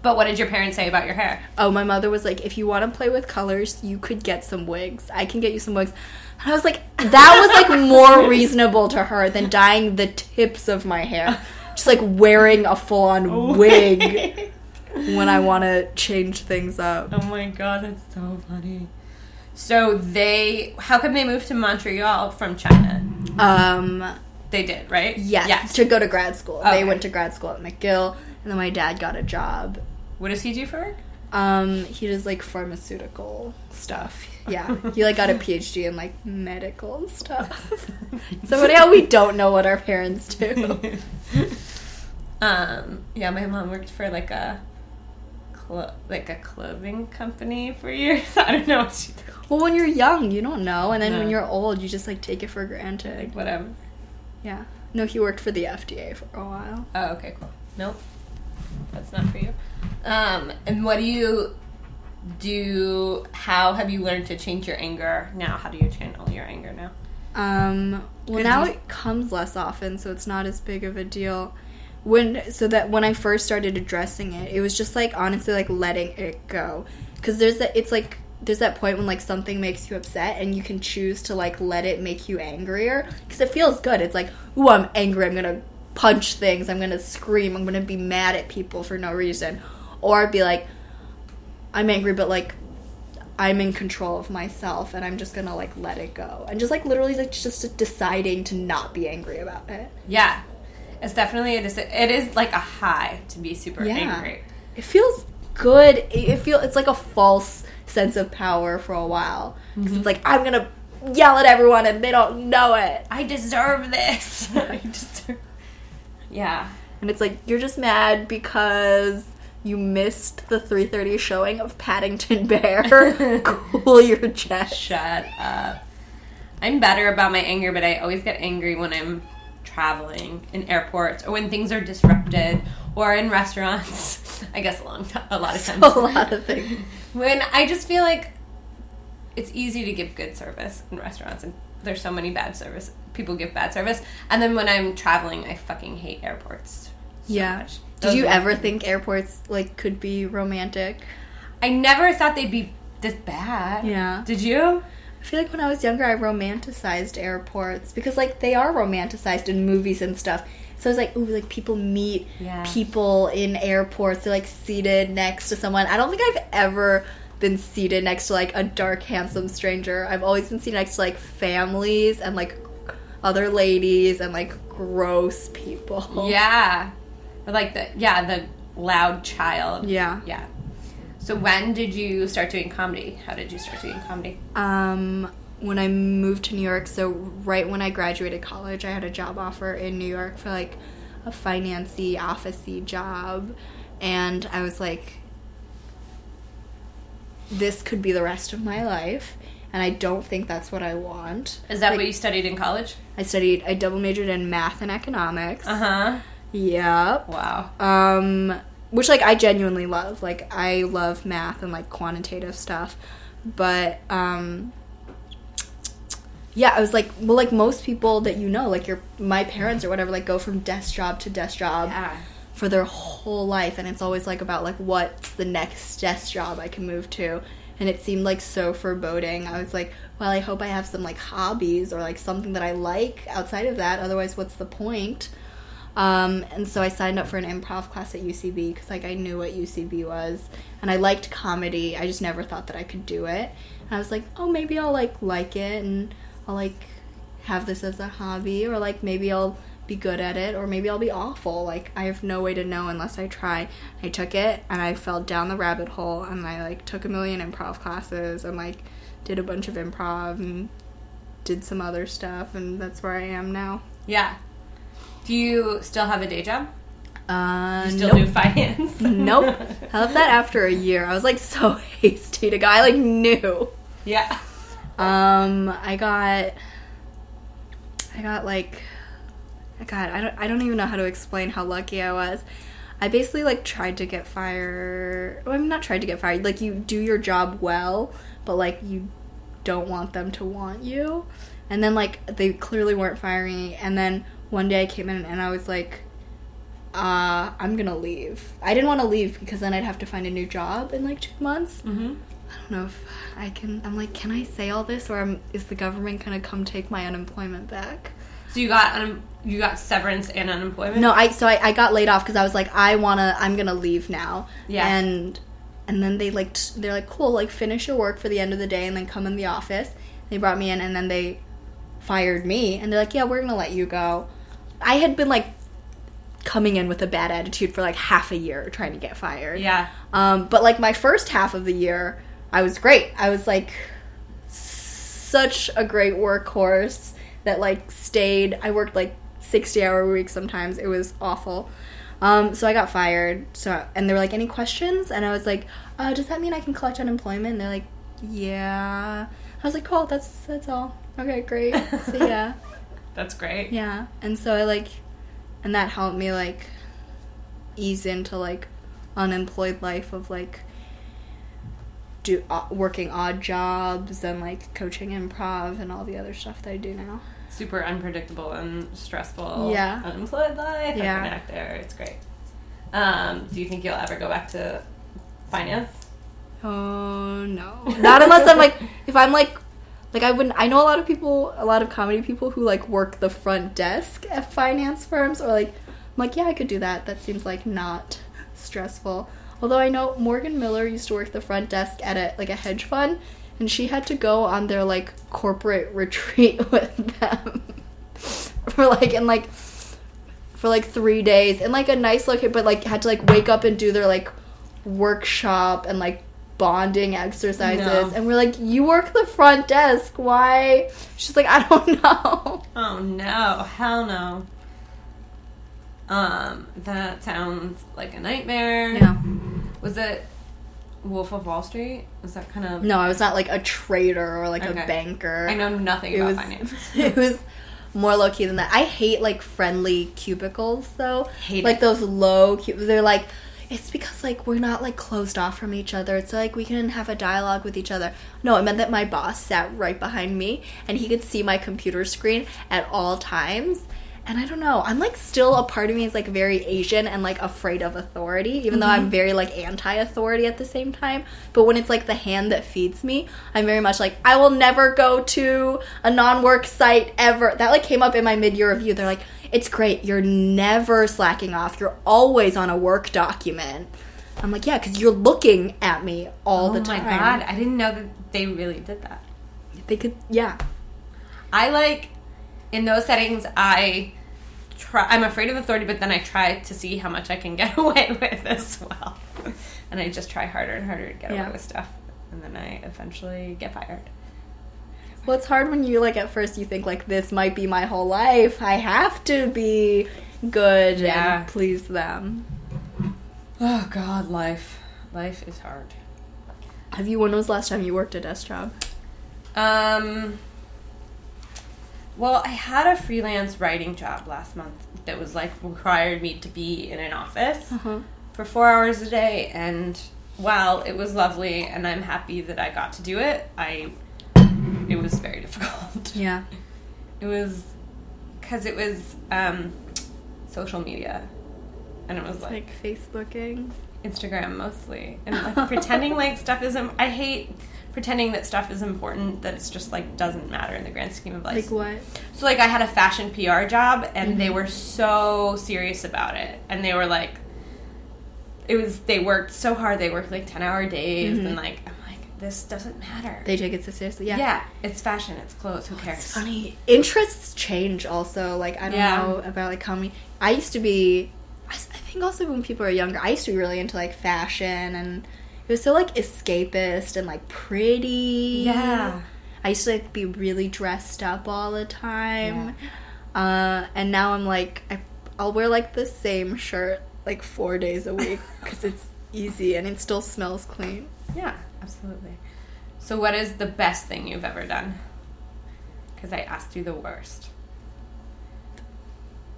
But what did your parents say about your hair? Oh, my mother was like, if you want to play with colors, you could get some wigs. I can get you some wigs. And I was like, that was like more reasonable to her than dyeing the tips of my hair. Just like wearing a full on wig when I want to change things up. Oh my god, that's so funny. So they, how come they moved to Montreal from China? Um, They did, right? yes, Yes. to go to grad school. Okay. They went to grad school at McGill, and then my dad got a job. What does he do for work? Um, he does like pharmaceutical stuff. Yeah, he like got a PhD in like medical stuff. so anyhow, we don't know what our parents do. Um, yeah, my mom worked for like a, clo- like a clothing company for years. I don't know what she did. Well, when you're young, you don't know, and then No. when you're old, you just like take it for granted. Like whatever. Yeah. No, he worked for the FDA for a while. Oh, okay, cool. Nope, that's not for you. Um, and what do you do? How have you learned to change your anger now? How do you channel your anger now? Um, well, now use- it comes less often, so it's not as big of a deal. When so that when I first started addressing it, it was just like honestly like letting it go, because there's that it's like there's that point when like something makes you upset and you can choose to like let it make you angrier because it feels good. It's like ooh I'm angry, I'm gonna punch things, I'm gonna scream, I'm gonna be mad at people for no reason, or be like I'm angry, but like I'm in control of myself and I'm just gonna like let it go. And just like literally like just deciding to not be angry about it. Yeah, it's definitely a deci- it is like a high to be super Yeah. angry. It feels good. It, it feel it's like a false sense of power for a while. because it's mm-hmm. like I'm gonna yell at everyone and they don't know it. I deserve this. I deserve. Yeah. And it's like you're just mad because you missed the 3:30 showing of Paddington Bear. cool your chest. Shut up. I'm better about my anger, but I always get angry when I'm traveling in airports or when things are disrupted or in restaurants. I guess a long time, a lot of times. A lot of things. when I just feel like it's easy to give good service in restaurants and there's so many bad service people give bad service and then when I'm traveling I fucking hate airports. so Yeah. much. Did you ever think airports like could be romantic? I never thought they'd be this bad. Yeah. Did you? I feel like when I was younger, I romanticized airports because like they are romanticized in movies and stuff. So I was like, ooh, like people meet Yeah. people in airports. They're like seated next to someone. I don't think I've ever been seated next to like a dark, handsome stranger. I've always been seated next to like families and like other ladies and like gross people. Yeah. Or like the yeah, the loud child. Yeah. Yeah. So when did you start doing comedy? How did you start doing comedy? Um, when I moved to New York, so right when I graduated college, I had a job offer in New York for like a financy, officey job, and I was like, this could be the rest of my life, and I don't think that's what I want. Is that Like, what you studied in college? I studied? I double majored in math and economics. Uh-huh. Yep. Wow. Um, which like I genuinely love. Like I love math and like quantitative stuff, but um, yeah, I was like, well, like most people that you know, like your my parents or whatever, like go from desk job to desk job Yeah. for their whole life and it's always like about like what's the next desk job I can move to and it seemed like so foreboding. I was like, well, I hope I have some like hobbies or like something that I like outside of that. Otherwise, what's the point? Um, and so I signed up for an improv class at UCB because like I knew what UCB was, and I liked comedy. I just never thought that I could do it. And I was like, oh, maybe I'll like like it, and I'll like have this as a hobby, or like maybe I'll be good at it, or maybe I'll be awful. Like I have no way to know unless I try. I took it, and I fell down the rabbit hole, and I like took a million improv classes, and like did a bunch of improv and did some other stuff, and that's where I am now. Yeah. Do you still have a day job? Uh, You still nope. do finance? nope. I left that after a year. I was like so hasty to go. I like knew. yeah. Um, I got, I got like, God, I don't, I don't even know how to explain how lucky I was. I basically like tried to get fired. Well, I'm not tried to get fired. Like you do your job well, but like you don't want them to want you. And then like they clearly weren't firing me. And then one day I came in and I was like, uh, I'm gonna leave. I didn't want to leave because then I'd have to find a new job in like two months. Mm-hmm. I don't know if I can. I'm like, can I say all this, or am is the government gonna come take my unemployment back? So you got un- you got severance and unemployment. No, I so I, I got laid off because I was like, I wanna, I'm gonna leave now. Yeah. And and then they like t- they're like, cool, like finish your work for the end of the day and then come in the office. They brought me in and then they fired me and they're like, yeah, we're gonna let you go. I had been like coming in with a bad attitude for like half a year trying to get fired. Yeah. Um, but like my first half of the year, I was great. I was like such a great workhorse that like stayed. I worked like sixty hour weeks sometimes. It was awful. Um, so I got fired. So and they were like, "Any questions?" And I was like, uh, "Does that mean I can collect unemployment?" And they're like, "Yeah." I was like, "Cool, that's that's all." Okay, great. See ya. That's great. Yeah. And so I like and that helped me like ease into like unemployed life of like do uh, working odd jobs and like coaching improv and all the other stuff that I do now. Super unpredictable and stressful. Yeah. Unemployed life. Yeah. Yeah. An actor. It's great. Um, do you think you'll ever go back to finance? Oh no. Not unless I'm like if I'm like like I wouldn't I know a lot of people a lot of comedy people who like work the front desk at finance firms or like I'm like yeah I could do that. That seems like not stressful. Although I know Morgan Miller used to work the front desk at a like a hedge fund and she had to go on their like corporate retreat with them for like and like for like 3 days in like a nice location but like had to like wake up and do their like workshop and like bonding exercises No. and we're like you work the front desk why she's like i don't know Oh no, hell no. Um, that sounds like a nightmare. yeah Was it Wolf of Wall Street? Was that kind of? no i was not like a trader or like Okay. a banker I know nothing it about was finance. it was more low key than that. I hate like friendly cubicles though. Hate like it. those low cub They're like it's because like we're not like closed off from each other. It's like we can have a dialogue with each other. No, it meant that my boss sat right behind me and he could see my computer screen at all times. And I don't know. I'm like still a part of me is like very Asian and like afraid of authority, even though I'm mm-hmm. very like anti-authority at the same time. But when it's like the hand that feeds me, I'm very much like I will never go to a non-work site ever. That like came up in my mid-year review. They're like, "It's great. You're never slacking off. You're always on a work document." I'm like, "Yeah, cuz you're looking at me all oh the my time." god, I didn't know that they really did that. They could yeah. I like in those settings I try I'm afraid of authority but then I try to see how much I can get away with as well. And I just try harder and harder to get Yeah. away with stuff. And then I eventually get fired. Well, it's hard when you like at first you think like this might be my whole life. I have to be good Yeah. and please them. Oh god, life. Life is hard. Have you when was the last time you worked a desk job? Um well, I had a freelance writing job last month that was like required me to be in an office Uh-huh. for 4 hours a day and while it was lovely and I'm happy that I got to do it, I it was very difficult. Yeah. It was because it was um, social media, and it was like, Like Facebooking. Instagram mostly, and like pretending like stuff isn't. I hate pretending that stuff is important that it's just like doesn't matter in the grand scheme of life. Like what? So like I had a fashion PR job and Mm-hmm. they were so serious about it. And they were like it was they worked so hard. They worked like 10-hour days and like I'm like this doesn't matter. They take it so seriously. Yeah. yeah. it's fashion, it's clothes, who cares? It's funny. Interests change also. Like I don't Yeah. know about like comedy. I used to be. I think also when people are younger, I used to be really into like fashion and it was so like escapist and like pretty. Yeah. I used to like be really dressed up all the time. Uh, and now I'm like I, I'll wear like the same shirt like four days a week because it's easy and it still smells clean. Yeah, absolutely. So what is the best thing you've ever done? Cuz I asked you the worst.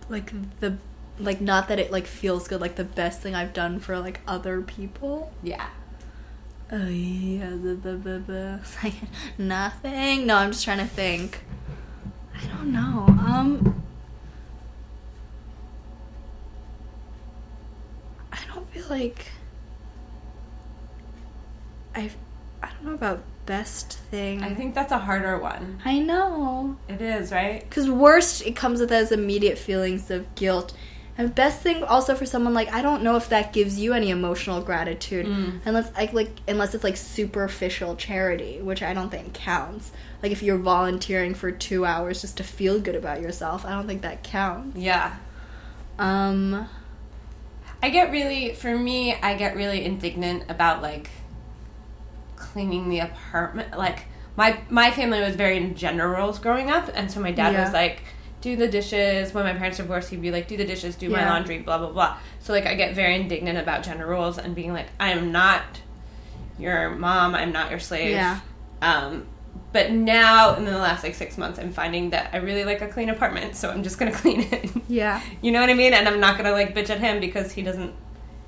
Like the like not that it like feels good. Like the best thing I've done for like other people. Yeah. Oh yeah, the, the, the, the. Like, nothing. No, I'm just trying to think. I don't know. Um, I don't feel like I. I don't know about best thing. I think that's a harder one. I know. It is, right? Because worst, it comes with those immediate feelings of guilt. And best thing also for someone like I don't know if that gives you any emotional gratitude unless like like unless it's like superficial charity, which I don't think counts. Like if you're volunteering for two hours just to feel good about yourself, I don't think that counts. Yeah. Um, I get really, for me, I get really indignant about like cleaning the apartment. Like my my family was very in generals growing up, and so my dad Yeah. was like, "Do the dishes." When my parents divorced, he'd be like, "Do the dishes, do my laundry, blah blah blah." So like I get very indignant about gender roles and being like, "I am not your mom. I'm not your slave." Yeah. Um, but now in the last like six months, I'm finding that I really like a clean apartment, so I'm just gonna clean it. yeah, You know what I mean? And I'm not gonna like bitch at him because he doesn't.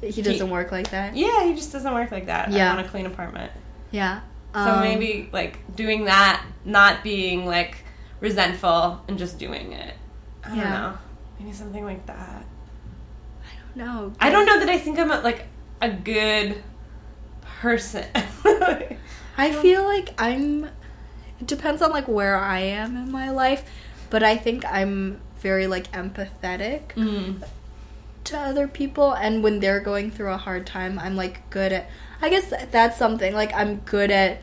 he doesn't work like that. Yeah, he just doesn't work like that. Yeah. I want a clean apartment. Yeah. So Um, maybe like doing that, not being like resentful and just doing it. I don't Yeah. know. Maybe something like that. no. I don't know that I think I'm a, like a good person. I feel like I'm. It depends on like where I am in my life, but I think I'm very like empathetic Mm. to other people, and when they're going through a hard time, I'm like good at. I guess that's something like I'm good at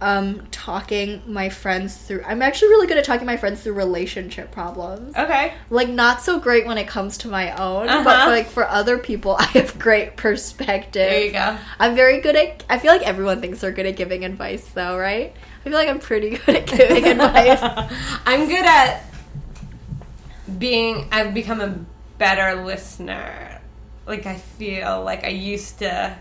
um talking my friends through. I'm actually really good at talking my friends through relationship problems. Okay. Like not so great when it comes to my own, but Uh-huh. for, like for other people, I have great perspective. There you go. I'm very good at. I feel like everyone thinks they're good at giving advice, though, right? I feel like I'm pretty good at giving advice. I'm good at being. I've become a better listener. Like I feel like I used to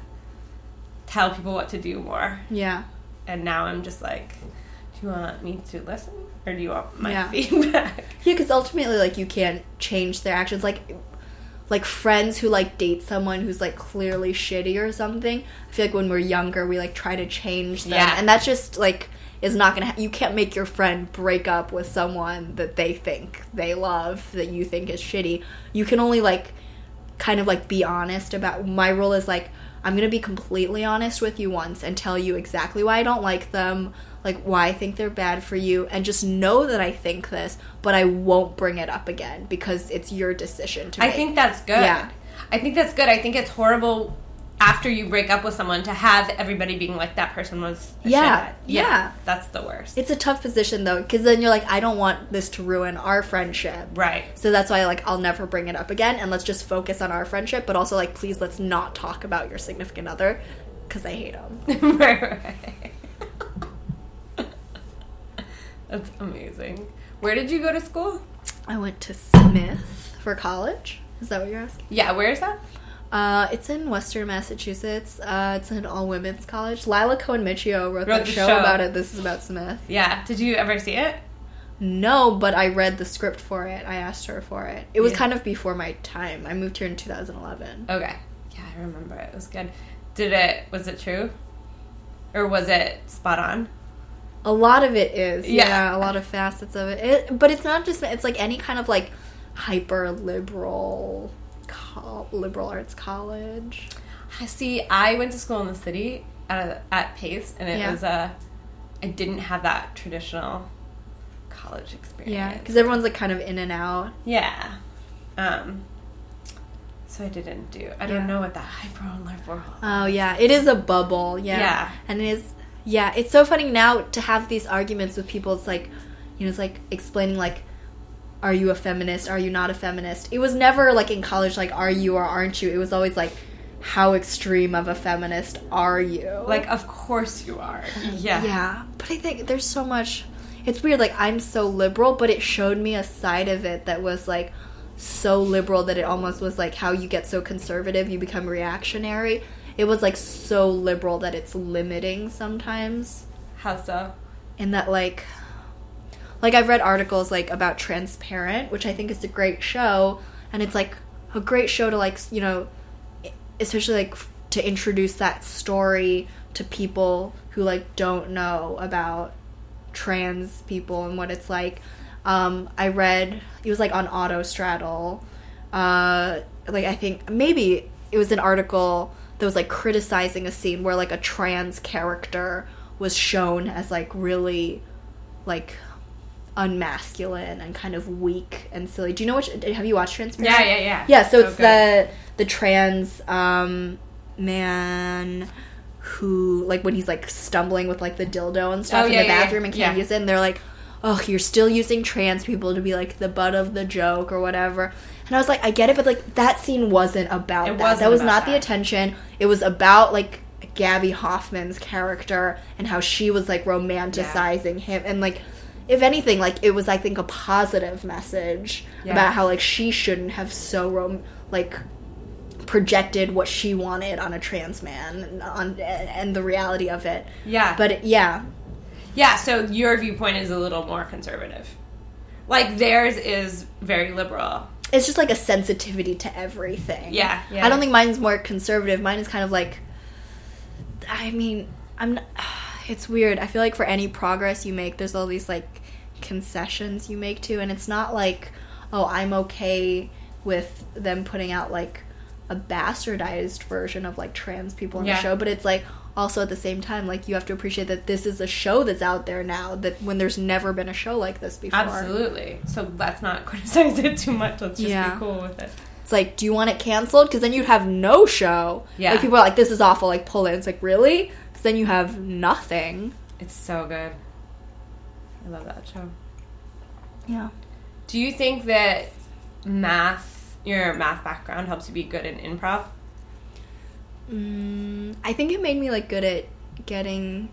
tell people what to do more, Yeah, and now I'm just like, do you want me to listen or do you want my Yeah. feedback? yeah, because ultimately, like, you can't change their actions. Like, like friends who like date someone who's like clearly shitty or something. I feel like when we're younger, we like try to change them, Yeah. and that's just like is not gonna. Ha- you can't make your friend break up with someone that they think they love that you think is shitty. You can only like kind of like be honest about my rule is like I'm gonna be completely honest with you once and tell you exactly why I don't like them, like why I think they're bad for you, and just know that I think this, but I won't bring it up again because it's your decision to I make. think that's good. Yeah. I think that's good. I think it's horrible after you break up with someone to have everybody being like that person was a Yeah, shithead. yeah. That's the worst. it's a tough position though, because then you're like, I don't want this to ruin our friendship. right. So that's why like I'll never bring it up again, and let's just focus on our friendship. But also like, please let's not talk about your significant other, because I hate them. right, right. That's amazing. Where did you go to school? I went to Smith for college. Is that what you're asking? Yeah, where is that? Uh, it's in Western Massachusetts. Uh, it's an all women's college. Lila Cohen Michio wrote, Wrote that show, show. about it. This is about Smith. Yeah. Did you ever see it? No, but I read the script for it. I asked her for it. It was Yeah. kind of before my time. I moved here in 2011. Okay. Yeah, I remember it. It was good. Did it? Was it true? Or was it spot on? A lot of it is, Yeah. yeah, a lot of facets of it. it. But it's not just it's like any kind of like hyper liberal col- liberal arts college. I see. I went to school in the city at, at Pace, and it Yeah. was a. I didn't have that traditional college experience. Yeah, because everyone's like kind of in and out. Yeah. Um. So I didn't do. I don't Yeah. know what that hyper liberal. Oh yeah, it is a bubble. Yeah, Yeah. and it is. Yeah, it's so funny now to have these arguments with people. It's like, you know, it's like explaining like, are you a feminist? Are you not a feminist? It was never like in college like, are you or aren't you? It was always like, how extreme of a feminist are you? Like, of course you are. Yeah. Yeah, but I think there's so much. It's weird. Like I'm so liberal, but it showed me a side of it that was like so liberal that it almost was like how you get so conservative, you become reactionary. It was like so liberal that it's limiting sometimes. How so? In that like like I've read articles like about Transparent, which I think is a great show, and it's like a great show to like, you know, especially like to introduce that story to people who like don't know about trans people and what it's like. Um, I read it was like on Autostraddle. Uh, like I think maybe it was an article that was like criticizing a scene where like a trans character was shown as like really like unmasculine and kind of weak and silly. Do you know which? Have you watched Transparent? Yeah, yeah, yeah. Yeah, so, So it's good. the the trans um man who like when he's like stumbling with like the dildo and stuff Oh, in yeah, the yeah, yeah. bathroom and can't use it and they're like oh you're still using trans people to be like the butt of the joke or whatever and i was like i get it but like that scene wasn't about It that wasn't that was not the attention it was about like Gaby Hoffmann's character and how she was like romanticizing him and like if anything like it was i think a positive message Yeah. about how like she shouldn't have so rom- like projected what she wanted on a trans man on and the reality of it Yeah. but it, yeah Yeah, so your viewpoint is a little more conservative. Like theirs is very liberal. it's just like a sensitivity to everything Yeah, yeah. i don't think mine's more conservative mine is kind of like i mean i'm not, it's weird i feel like for any progress you make there's all these like concessions you make to and it's not like oh i'm okay with them putting out like a bastardized version of like trans people in Yeah. the show but it's like also at the same time like you have to appreciate that this is a show that's out there now that when there's never been a show like this before Absolutely. So let's not criticize it too much. Let's just Yeah. be cool with it. It's like, do you want it canceled? Because then you'd have no show. Yeah. Like people are like, this is awful. Like pull it. It's like really? Then you have nothing. It's so good. I love that show. Yeah. Do you think that math, your math background, helps you be good in improv? Mm, I think it made me like good at getting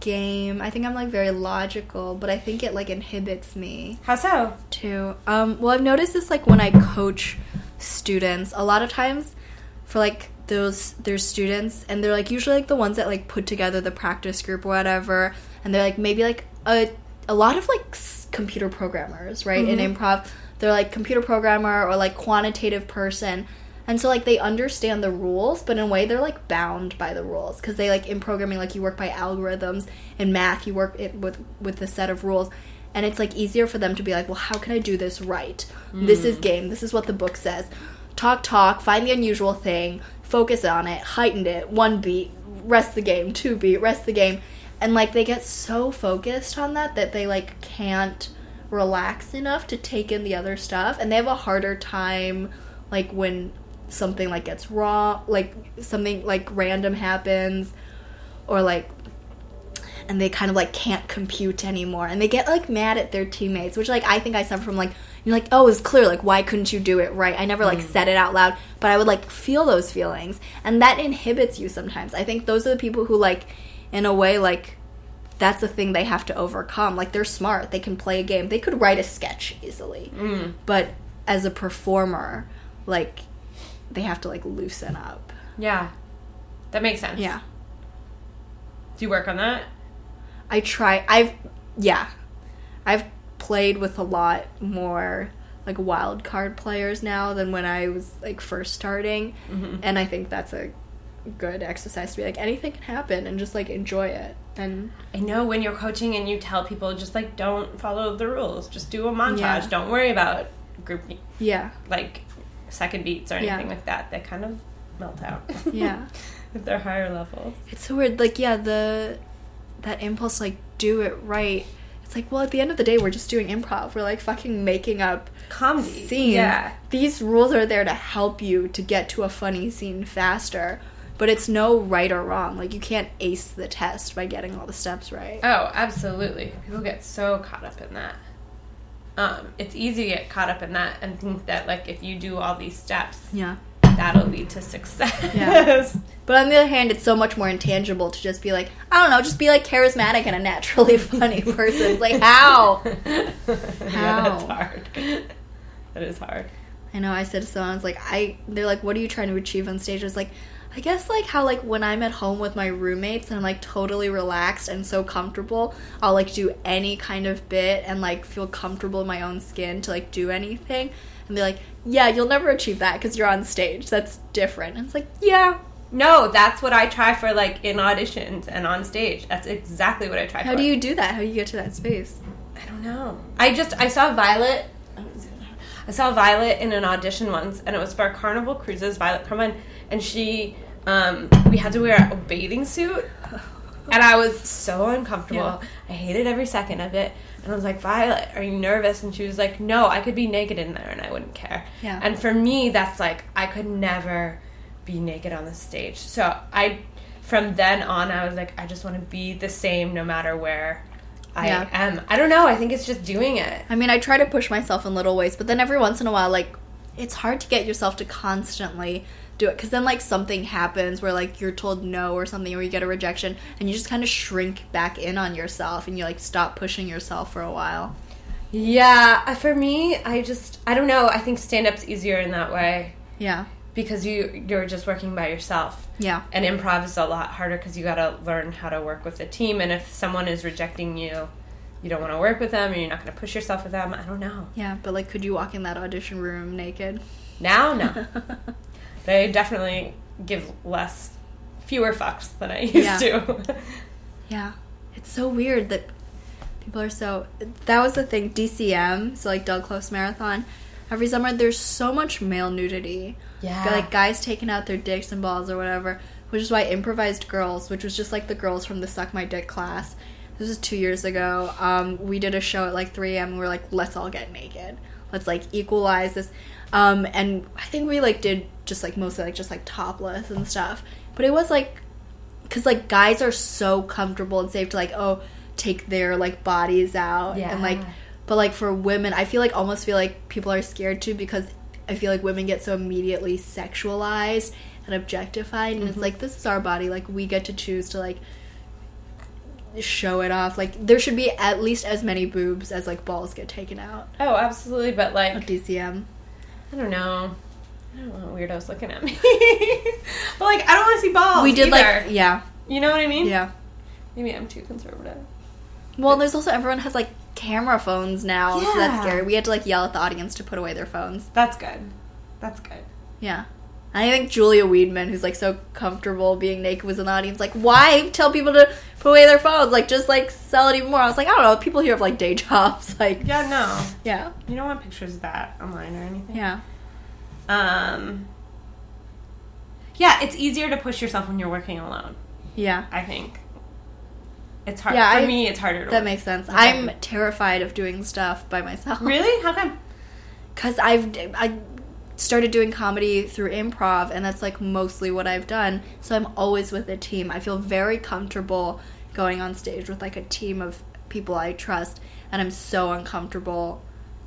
game. I think I'm like very logical, but I think it like inhibits me How so? too. Um, well, I've noticed this like when I coach students, a lot of times for like those their students and they're like usually like the ones that like put together the practice group or whatever, and they're like maybe like a a lot of like s- computer programmers, right? In mm-hmm. improv, they're like computer programmer or like quantitative person. And so like they understand the rules, but in a way they're like bound by the rules because they like in programming like you work by algorithms. In math you work it with with the set of rules, and it's like easier for them to be like, well, how can I do this right? This is mm. game. This is what the book says. Talk, talk. Find the unusual thing. Focus on it. Heightened it. One beat. Rest the game. Two beat. Rest the game. And like they get so focused on that that they like can't relax enough to take in the other stuff, and they have a harder time like when something like gets wrong, like something like random happens, or like and they kind of like can't compute anymore and they get like mad at their teammates which like i think i suffer from like you're like oh it's clear. Like why couldn't you do it right? I never like mm. said it out loud but i would like feel those feelings and that inhibits you sometimes. I think those are the people who like in a way like that's the thing they have to overcome. Like they're smart. They can play a game. They could write a sketch easily mm. but as a performer like they have to like loosen up. Yeah. That makes sense. yeah. Do you work on that? I try. I've yeah, I've played with a lot more like wild card players now than when I was like first starting, mm-hmm. and I think that's a good exercise to be like anything can happen and just like enjoy it and I know when you're coaching and you tell people just like don't follow the rules, just do a montage. Yeah. Don't worry about group yeah like second beats or Yeah. anything like that. They kind of melt out. Yeah. if they're higher level. It's so weird. Like, yeah, the that impulse, like, do it right. It's like, well, at the end of the day, we're just doing improv. We're like fucking making up Comedy. scenes. Yeah. These rules are there to help you to get to a funny scene faster. But it's no right or wrong. Like, you can't ace the test by getting all the steps right. Oh, absolutely. People get so caught up in that. Um, it's easy to get caught up in that and think that like if you do all these steps, Yeah. That'll lead to success. Yeah. But on the other hand, it's so much more intangible to just be like, I don't know, just be like charismatic and a naturally funny person. It's like, how? yeah, How? that's hard. That is hard. I know I said to someone, I was like, I, they're like, what are you trying to achieve on stage? I was like, I guess like how like when I'm at home with my roommates and I'm like totally relaxed and so comfortable, I'll like do any kind of bit and like feel comfortable in my own skin to like do anything. And they're like, yeah, you'll never achieve that because you're on stage. That's different. And it's like, yeah. No, that's what I try for like in auditions and on stage. That's exactly what I try for. How for. do you do that? How do you get to that space? I don't know. I just I saw Violet. I saw Violet in an audition once, and it was for Carnival Cruises. Violet Carmen, and she, um, we had to wear a bathing suit, and I was so uncomfortable. Yeah. I hated every second of it, and I was like, Violet, are you nervous? And she was like, No, I could be naked in there, and I wouldn't care. Yeah. And for me, that's like I could never be naked on the stage. So I, from then on, I was like, I just want to be the same no matter where. I Yeah. am. I don't know. I think it's just doing it. I mean, I try to push myself in little ways, but then every once in a while, like, it's hard to get yourself to constantly do it because then, like, something happens where, like, you're told no or something, or you get a rejection, and you just kind of shrink back in on yourself and you, like, stop pushing yourself for a while. Yeah, uh, for me, I just I don't know. I think stand up's easier in that way Yeah. because you you're just working by yourself. Yeah. And improv is a lot harder because you got to learn how to work with a team. And if someone is rejecting you, you don't want to work with them, or you're not going to push yourself with them. I don't know. Yeah, but, like, could you walk in that audition room naked? Now, no, they definitely give less, fewer fucks than I used Yeah. to. Yeah. It's so weird that people are so. That was the thing. DCM, so like Del Close Marathon, every summer there's so much male nudity. Yeah. Like guys taking out their dicks and balls or whatever, which is why Improvised Girls, which was just like the girls from the Suck My Dick class, this was two years ago. Um, we did a show at like 3 a.m. we were like, let's all get naked. Let's like equalize this. Um, and I think we like did just like mostly like just like topless and stuff. But it was like because like guys are so comfortable and safe to like oh take their like bodies out and like but like for women i feel like almost feel like people are scared too because i feel like women get so immediately sexualized and objectified and it's like this is our body. Like we get to choose to like show it off. Like there should be at least as many boobs as like balls get taken out. Oh, absolutely. But like, dcm I don't know. I don't want weirdos looking at me. but like, I don't want to see balls. we did either. like yeah You know what I mean? yeah Maybe I'm too conservative. Well, there's also everyone has like camera phones now, so that's scary. We had to like yell at the audience to put away their phones. That's good. That's good. Yeah. I think Julia Weedman, who's like so comfortable being naked, was in the audience. Like, why tell people to put away their phones? Like, just like sell it even more. I was like, I don't know. People here have like day jobs. Like, Yeah, no. yeah, You don't want pictures of that online or anything. yeah, Um. Yeah, it's easier to push yourself when you're working alone. yeah. I think. It's hard Yeah, for I- me. It's harder. To That work. makes sense. Okay. I'm terrified of doing stuff by myself. really how come? because I've I started doing comedy through improv, and that's like mostly what I've done. So I'm always with a team. I feel very comfortable going on stage with like a team of people I trust, and I'm so uncomfortable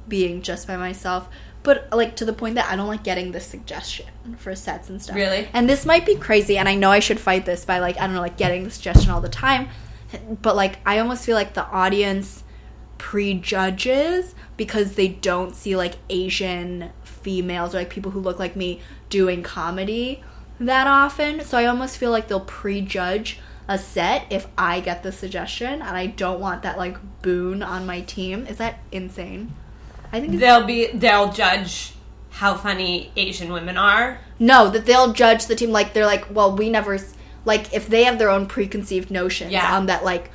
being just by myself. But like to the point that I don't like getting the suggestion for sets and stuff. Really? And this might be crazy, and I know I should fight this by like I don't know, like getting the suggestion all the time. But like I almost feel like the audience prejudges because they don't see like Asian females or like people who look like me doing comedy that often. So I almost feel like they'll prejudge a set if I get the suggestion and I don't want that like boon on my team. Is that insane? I think it's, They'll be. They'll judge how funny Asian women are. no, that they'll judge the team like they're like, well, we never s- like if they have their own preconceived notions Yeah. on that like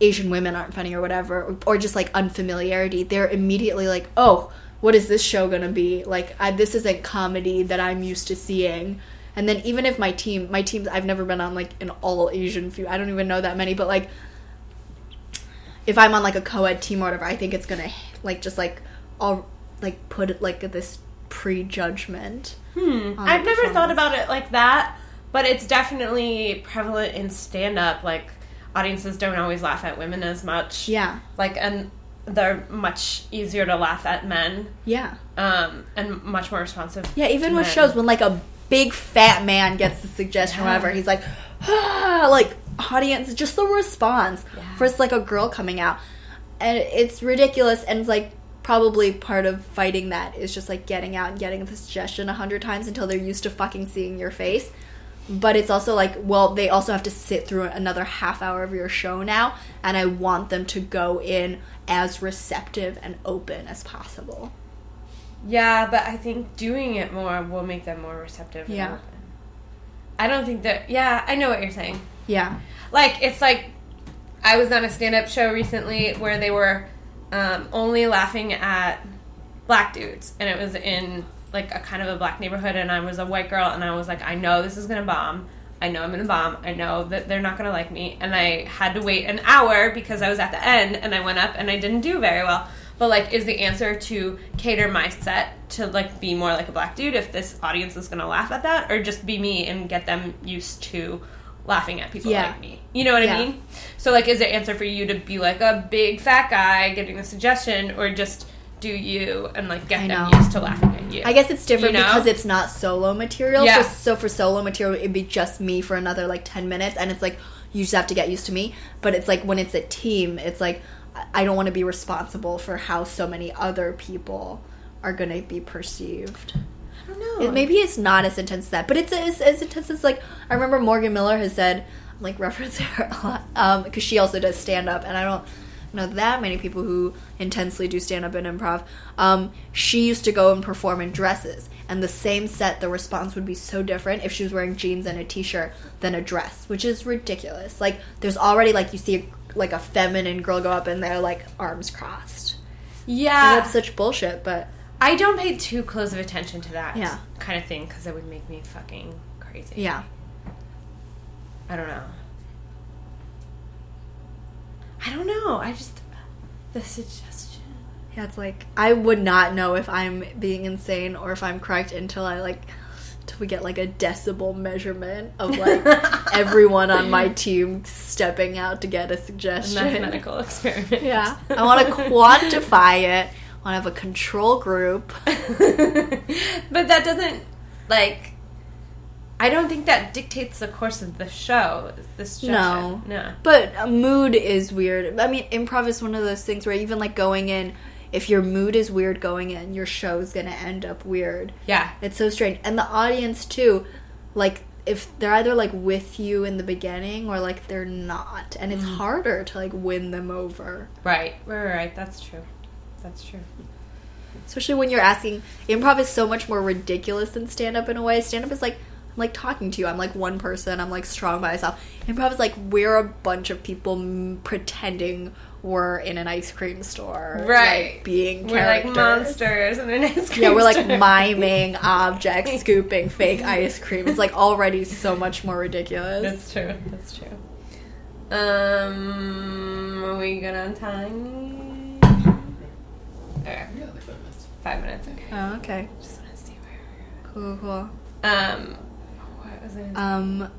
Asian women aren't funny or whatever, or, or just like unfamiliarity, they're immediately like, oh, what is this show gonna be? Like, I, this isn't comedy that I'm used to seeing. And then even if my team, my teams, I've never been on like an all Asian few. I don't even know that many, but like, if I'm on like a co-ed team or whatever, I think it's gonna like just like all like put like this prejudgment. Hmm. I've never thought about it like that, but it's definitely prevalent in stand up. Like audiences don't always laugh at women as much. Yeah, Like and they're much easier to laugh at men. yeah, Um, and much more responsive. yeah. Even with men. shows when like a big fat man gets the suggestion, Yeah. whatever, he's like, ah, like audience, just the response Yeah. versus like a girl coming out, and it's ridiculous, and it's like probably part of fighting that is just like getting out and getting the suggestion a hundred times until they're used to fucking seeing your face. But it's also like, well, they also have to sit through another half hour of your show now, and I want them to go in as receptive and open as possible. Yeah, but I think doing it more will make them more receptive. Yeah. I don't think that. Yeah, I know what you're saying. Yeah. Like it's like I was on a stand-up show recently where they were um, only laughing at black dudes, and it was in like a kind of a black neighborhood, and I was a white girl, and I was like, I know this is gonna bomb. I know I'm gonna bomb. I know that they're not gonna like me, and I had to wait an hour because I was at the end, and I went up and I didn't do very well. But like, is the answer to cater my set to like be more like a black dude if this audience is gonna laugh at that, or just be me and get them used to laughing at people Yeah. like me? You know what Yeah. I mean? So like, is the answer for you to be like a big fat guy getting the suggestion, or just do you and like get them used to laughing at you? I guess it's different You know? because it's not solo material. Yeah. For, so for solo material, it'd be just me for another like 10 minutes, and it's like, you just have to get used to me. But it's like when it's a team, it's like, I- don't want to be responsible for how so many other people are going to be perceived. I don't know. It, maybe it's not as intense as that, but it's as, as intense as like I remember Morgan Miller has said, I'm like referencing her a lot um, because she also does stand up, and I don't know that many people who intensely do stand up and improv. Um, she used to go and perform in dresses, and the same set, the response would be so different if she was wearing jeans and a t-shirt than a dress, which is ridiculous. Like there's already like you see a, like a feminine girl go up and they're like arms crossed. yeah, that's such bullshit, but I don't pay too close of attention to that Yeah. kind of thing because it would make me fucking crazy. yeah. I don't know. I don't know. I just the suggestion. Yeah, it's like I would not know if I'm being insane or if I'm correct until I like until we get like a decibel measurement of like everyone on my team stepping out to get a A suggestion. mathematical experiment. Yeah, I want to quantify it. I want to have a control group. but that doesn't like. I don't think that dictates the course of the show. The suggestion. no. But uh, mood is weird. I mean, improv is one of those things where even like going in, if your mood is weird going in, your show's gonna end up weird. Yeah. It's so strange. And the audience too, like if they're either like with you in the beginning or like they're not. And it's mm. harder to like win them over. Right. Right. Right. That's true. That's true. Especially when you're asking improv is so much more ridiculous than stand up in a way. Stand up is like like talking to you. I'm like one person. I'm like strong by myself. Improv is like we're a bunch of people m- pretending we're in an ice cream store, Right. like, being We're like monsters in an ice cream Yeah, we're like store. miming objects, scooping fake ice cream. It's like already so much more ridiculous. That's true. That's true. Um, are we good on time? Okay, Yeah, like five minutes. five minutes. Okay. Oh, okay. Just want to see where. Cool, cool. Um, what was it? Um,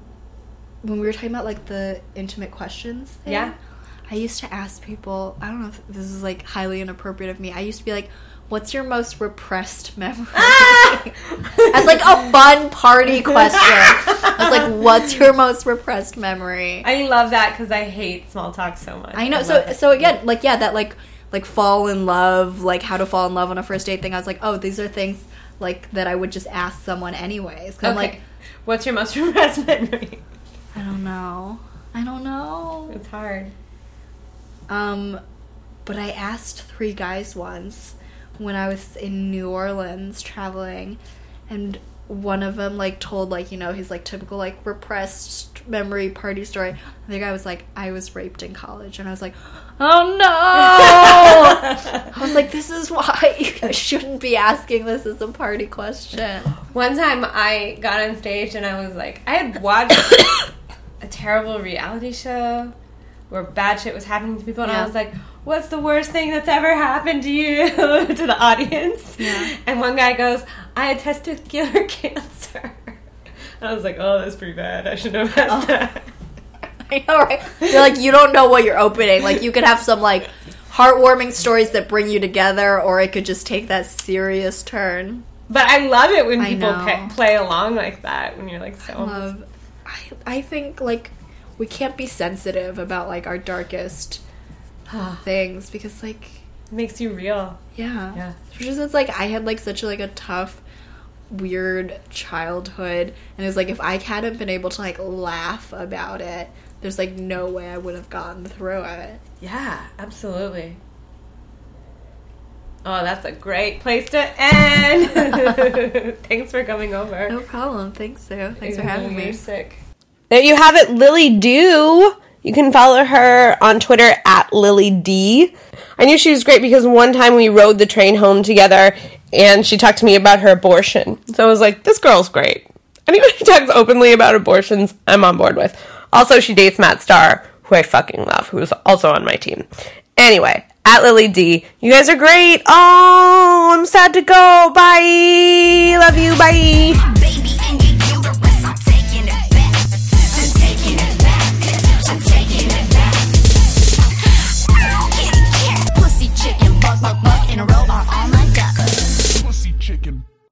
when we were talking about like the intimate questions, thing, Yeah. I used to ask people. I don't know if this is like highly inappropriate of me. I used to be like, "What's your most repressed memory?" Ah! As like a fun party question. I was like, "What's your most repressed memory?" I love that because I hate small talk so much. I know. love So it. so again, like yeah, that like like fall in love, like how to fall in love on a first date thing. I was like, oh, these are things like that I would just ask someone anyways. 'Cause I'm okay. like, what's your most repressed memory? I don't know. I don't know. It's hard. Um, but I asked three guys once when I was in New Orleans traveling, and one of them like told like you know his like typical like repressed memory party story. The other guy was like, I was raped in college, and I was like, oh no I was like, this is why you shouldn't be asking this as a party question. One time I got on stage and I was like, I had watched a terrible reality show where bad shit was happening to people, and Yeah. I was like, What's the worst thing that's ever happened to you? to the audience. Yeah. And one guy goes, I had testicular cancer. I was like, Oh, that's pretty bad. I shouldn't have asked oh. that. I know, right? You're like, you don't know what you're opening. Like, you could have some, like, heartwarming stories that bring you together, or it could just take that serious turn. But I love it when I people pa- play along like that, when you're like so. love I, I think like we can't be sensitive about like our darkest things because like It makes you real. yeah Yeah. Especially since like I had like such a, like a tough weird childhood and it's like if I hadn't been able to like laugh about it there's like no way I would have gotten through it Yeah, absolutely. Oh, that's a great place to end. Thanks for coming over. no problem thanks Sue thanks for Even though having you're me Sick. There you have it, Lily Du. You can follow her on Twitter at Lily D. I knew she was great because one time we rode the train home together and she talked to me about her abortion. So I was like, this girl's great. Anyone who talks openly about abortions, I'm on board with. Also, she dates Matt Starr, who I fucking love, who's also on my team. Anyway, at Lily D. You guys are great. Oh, I'm sad to go. Bye. Love you. Bye.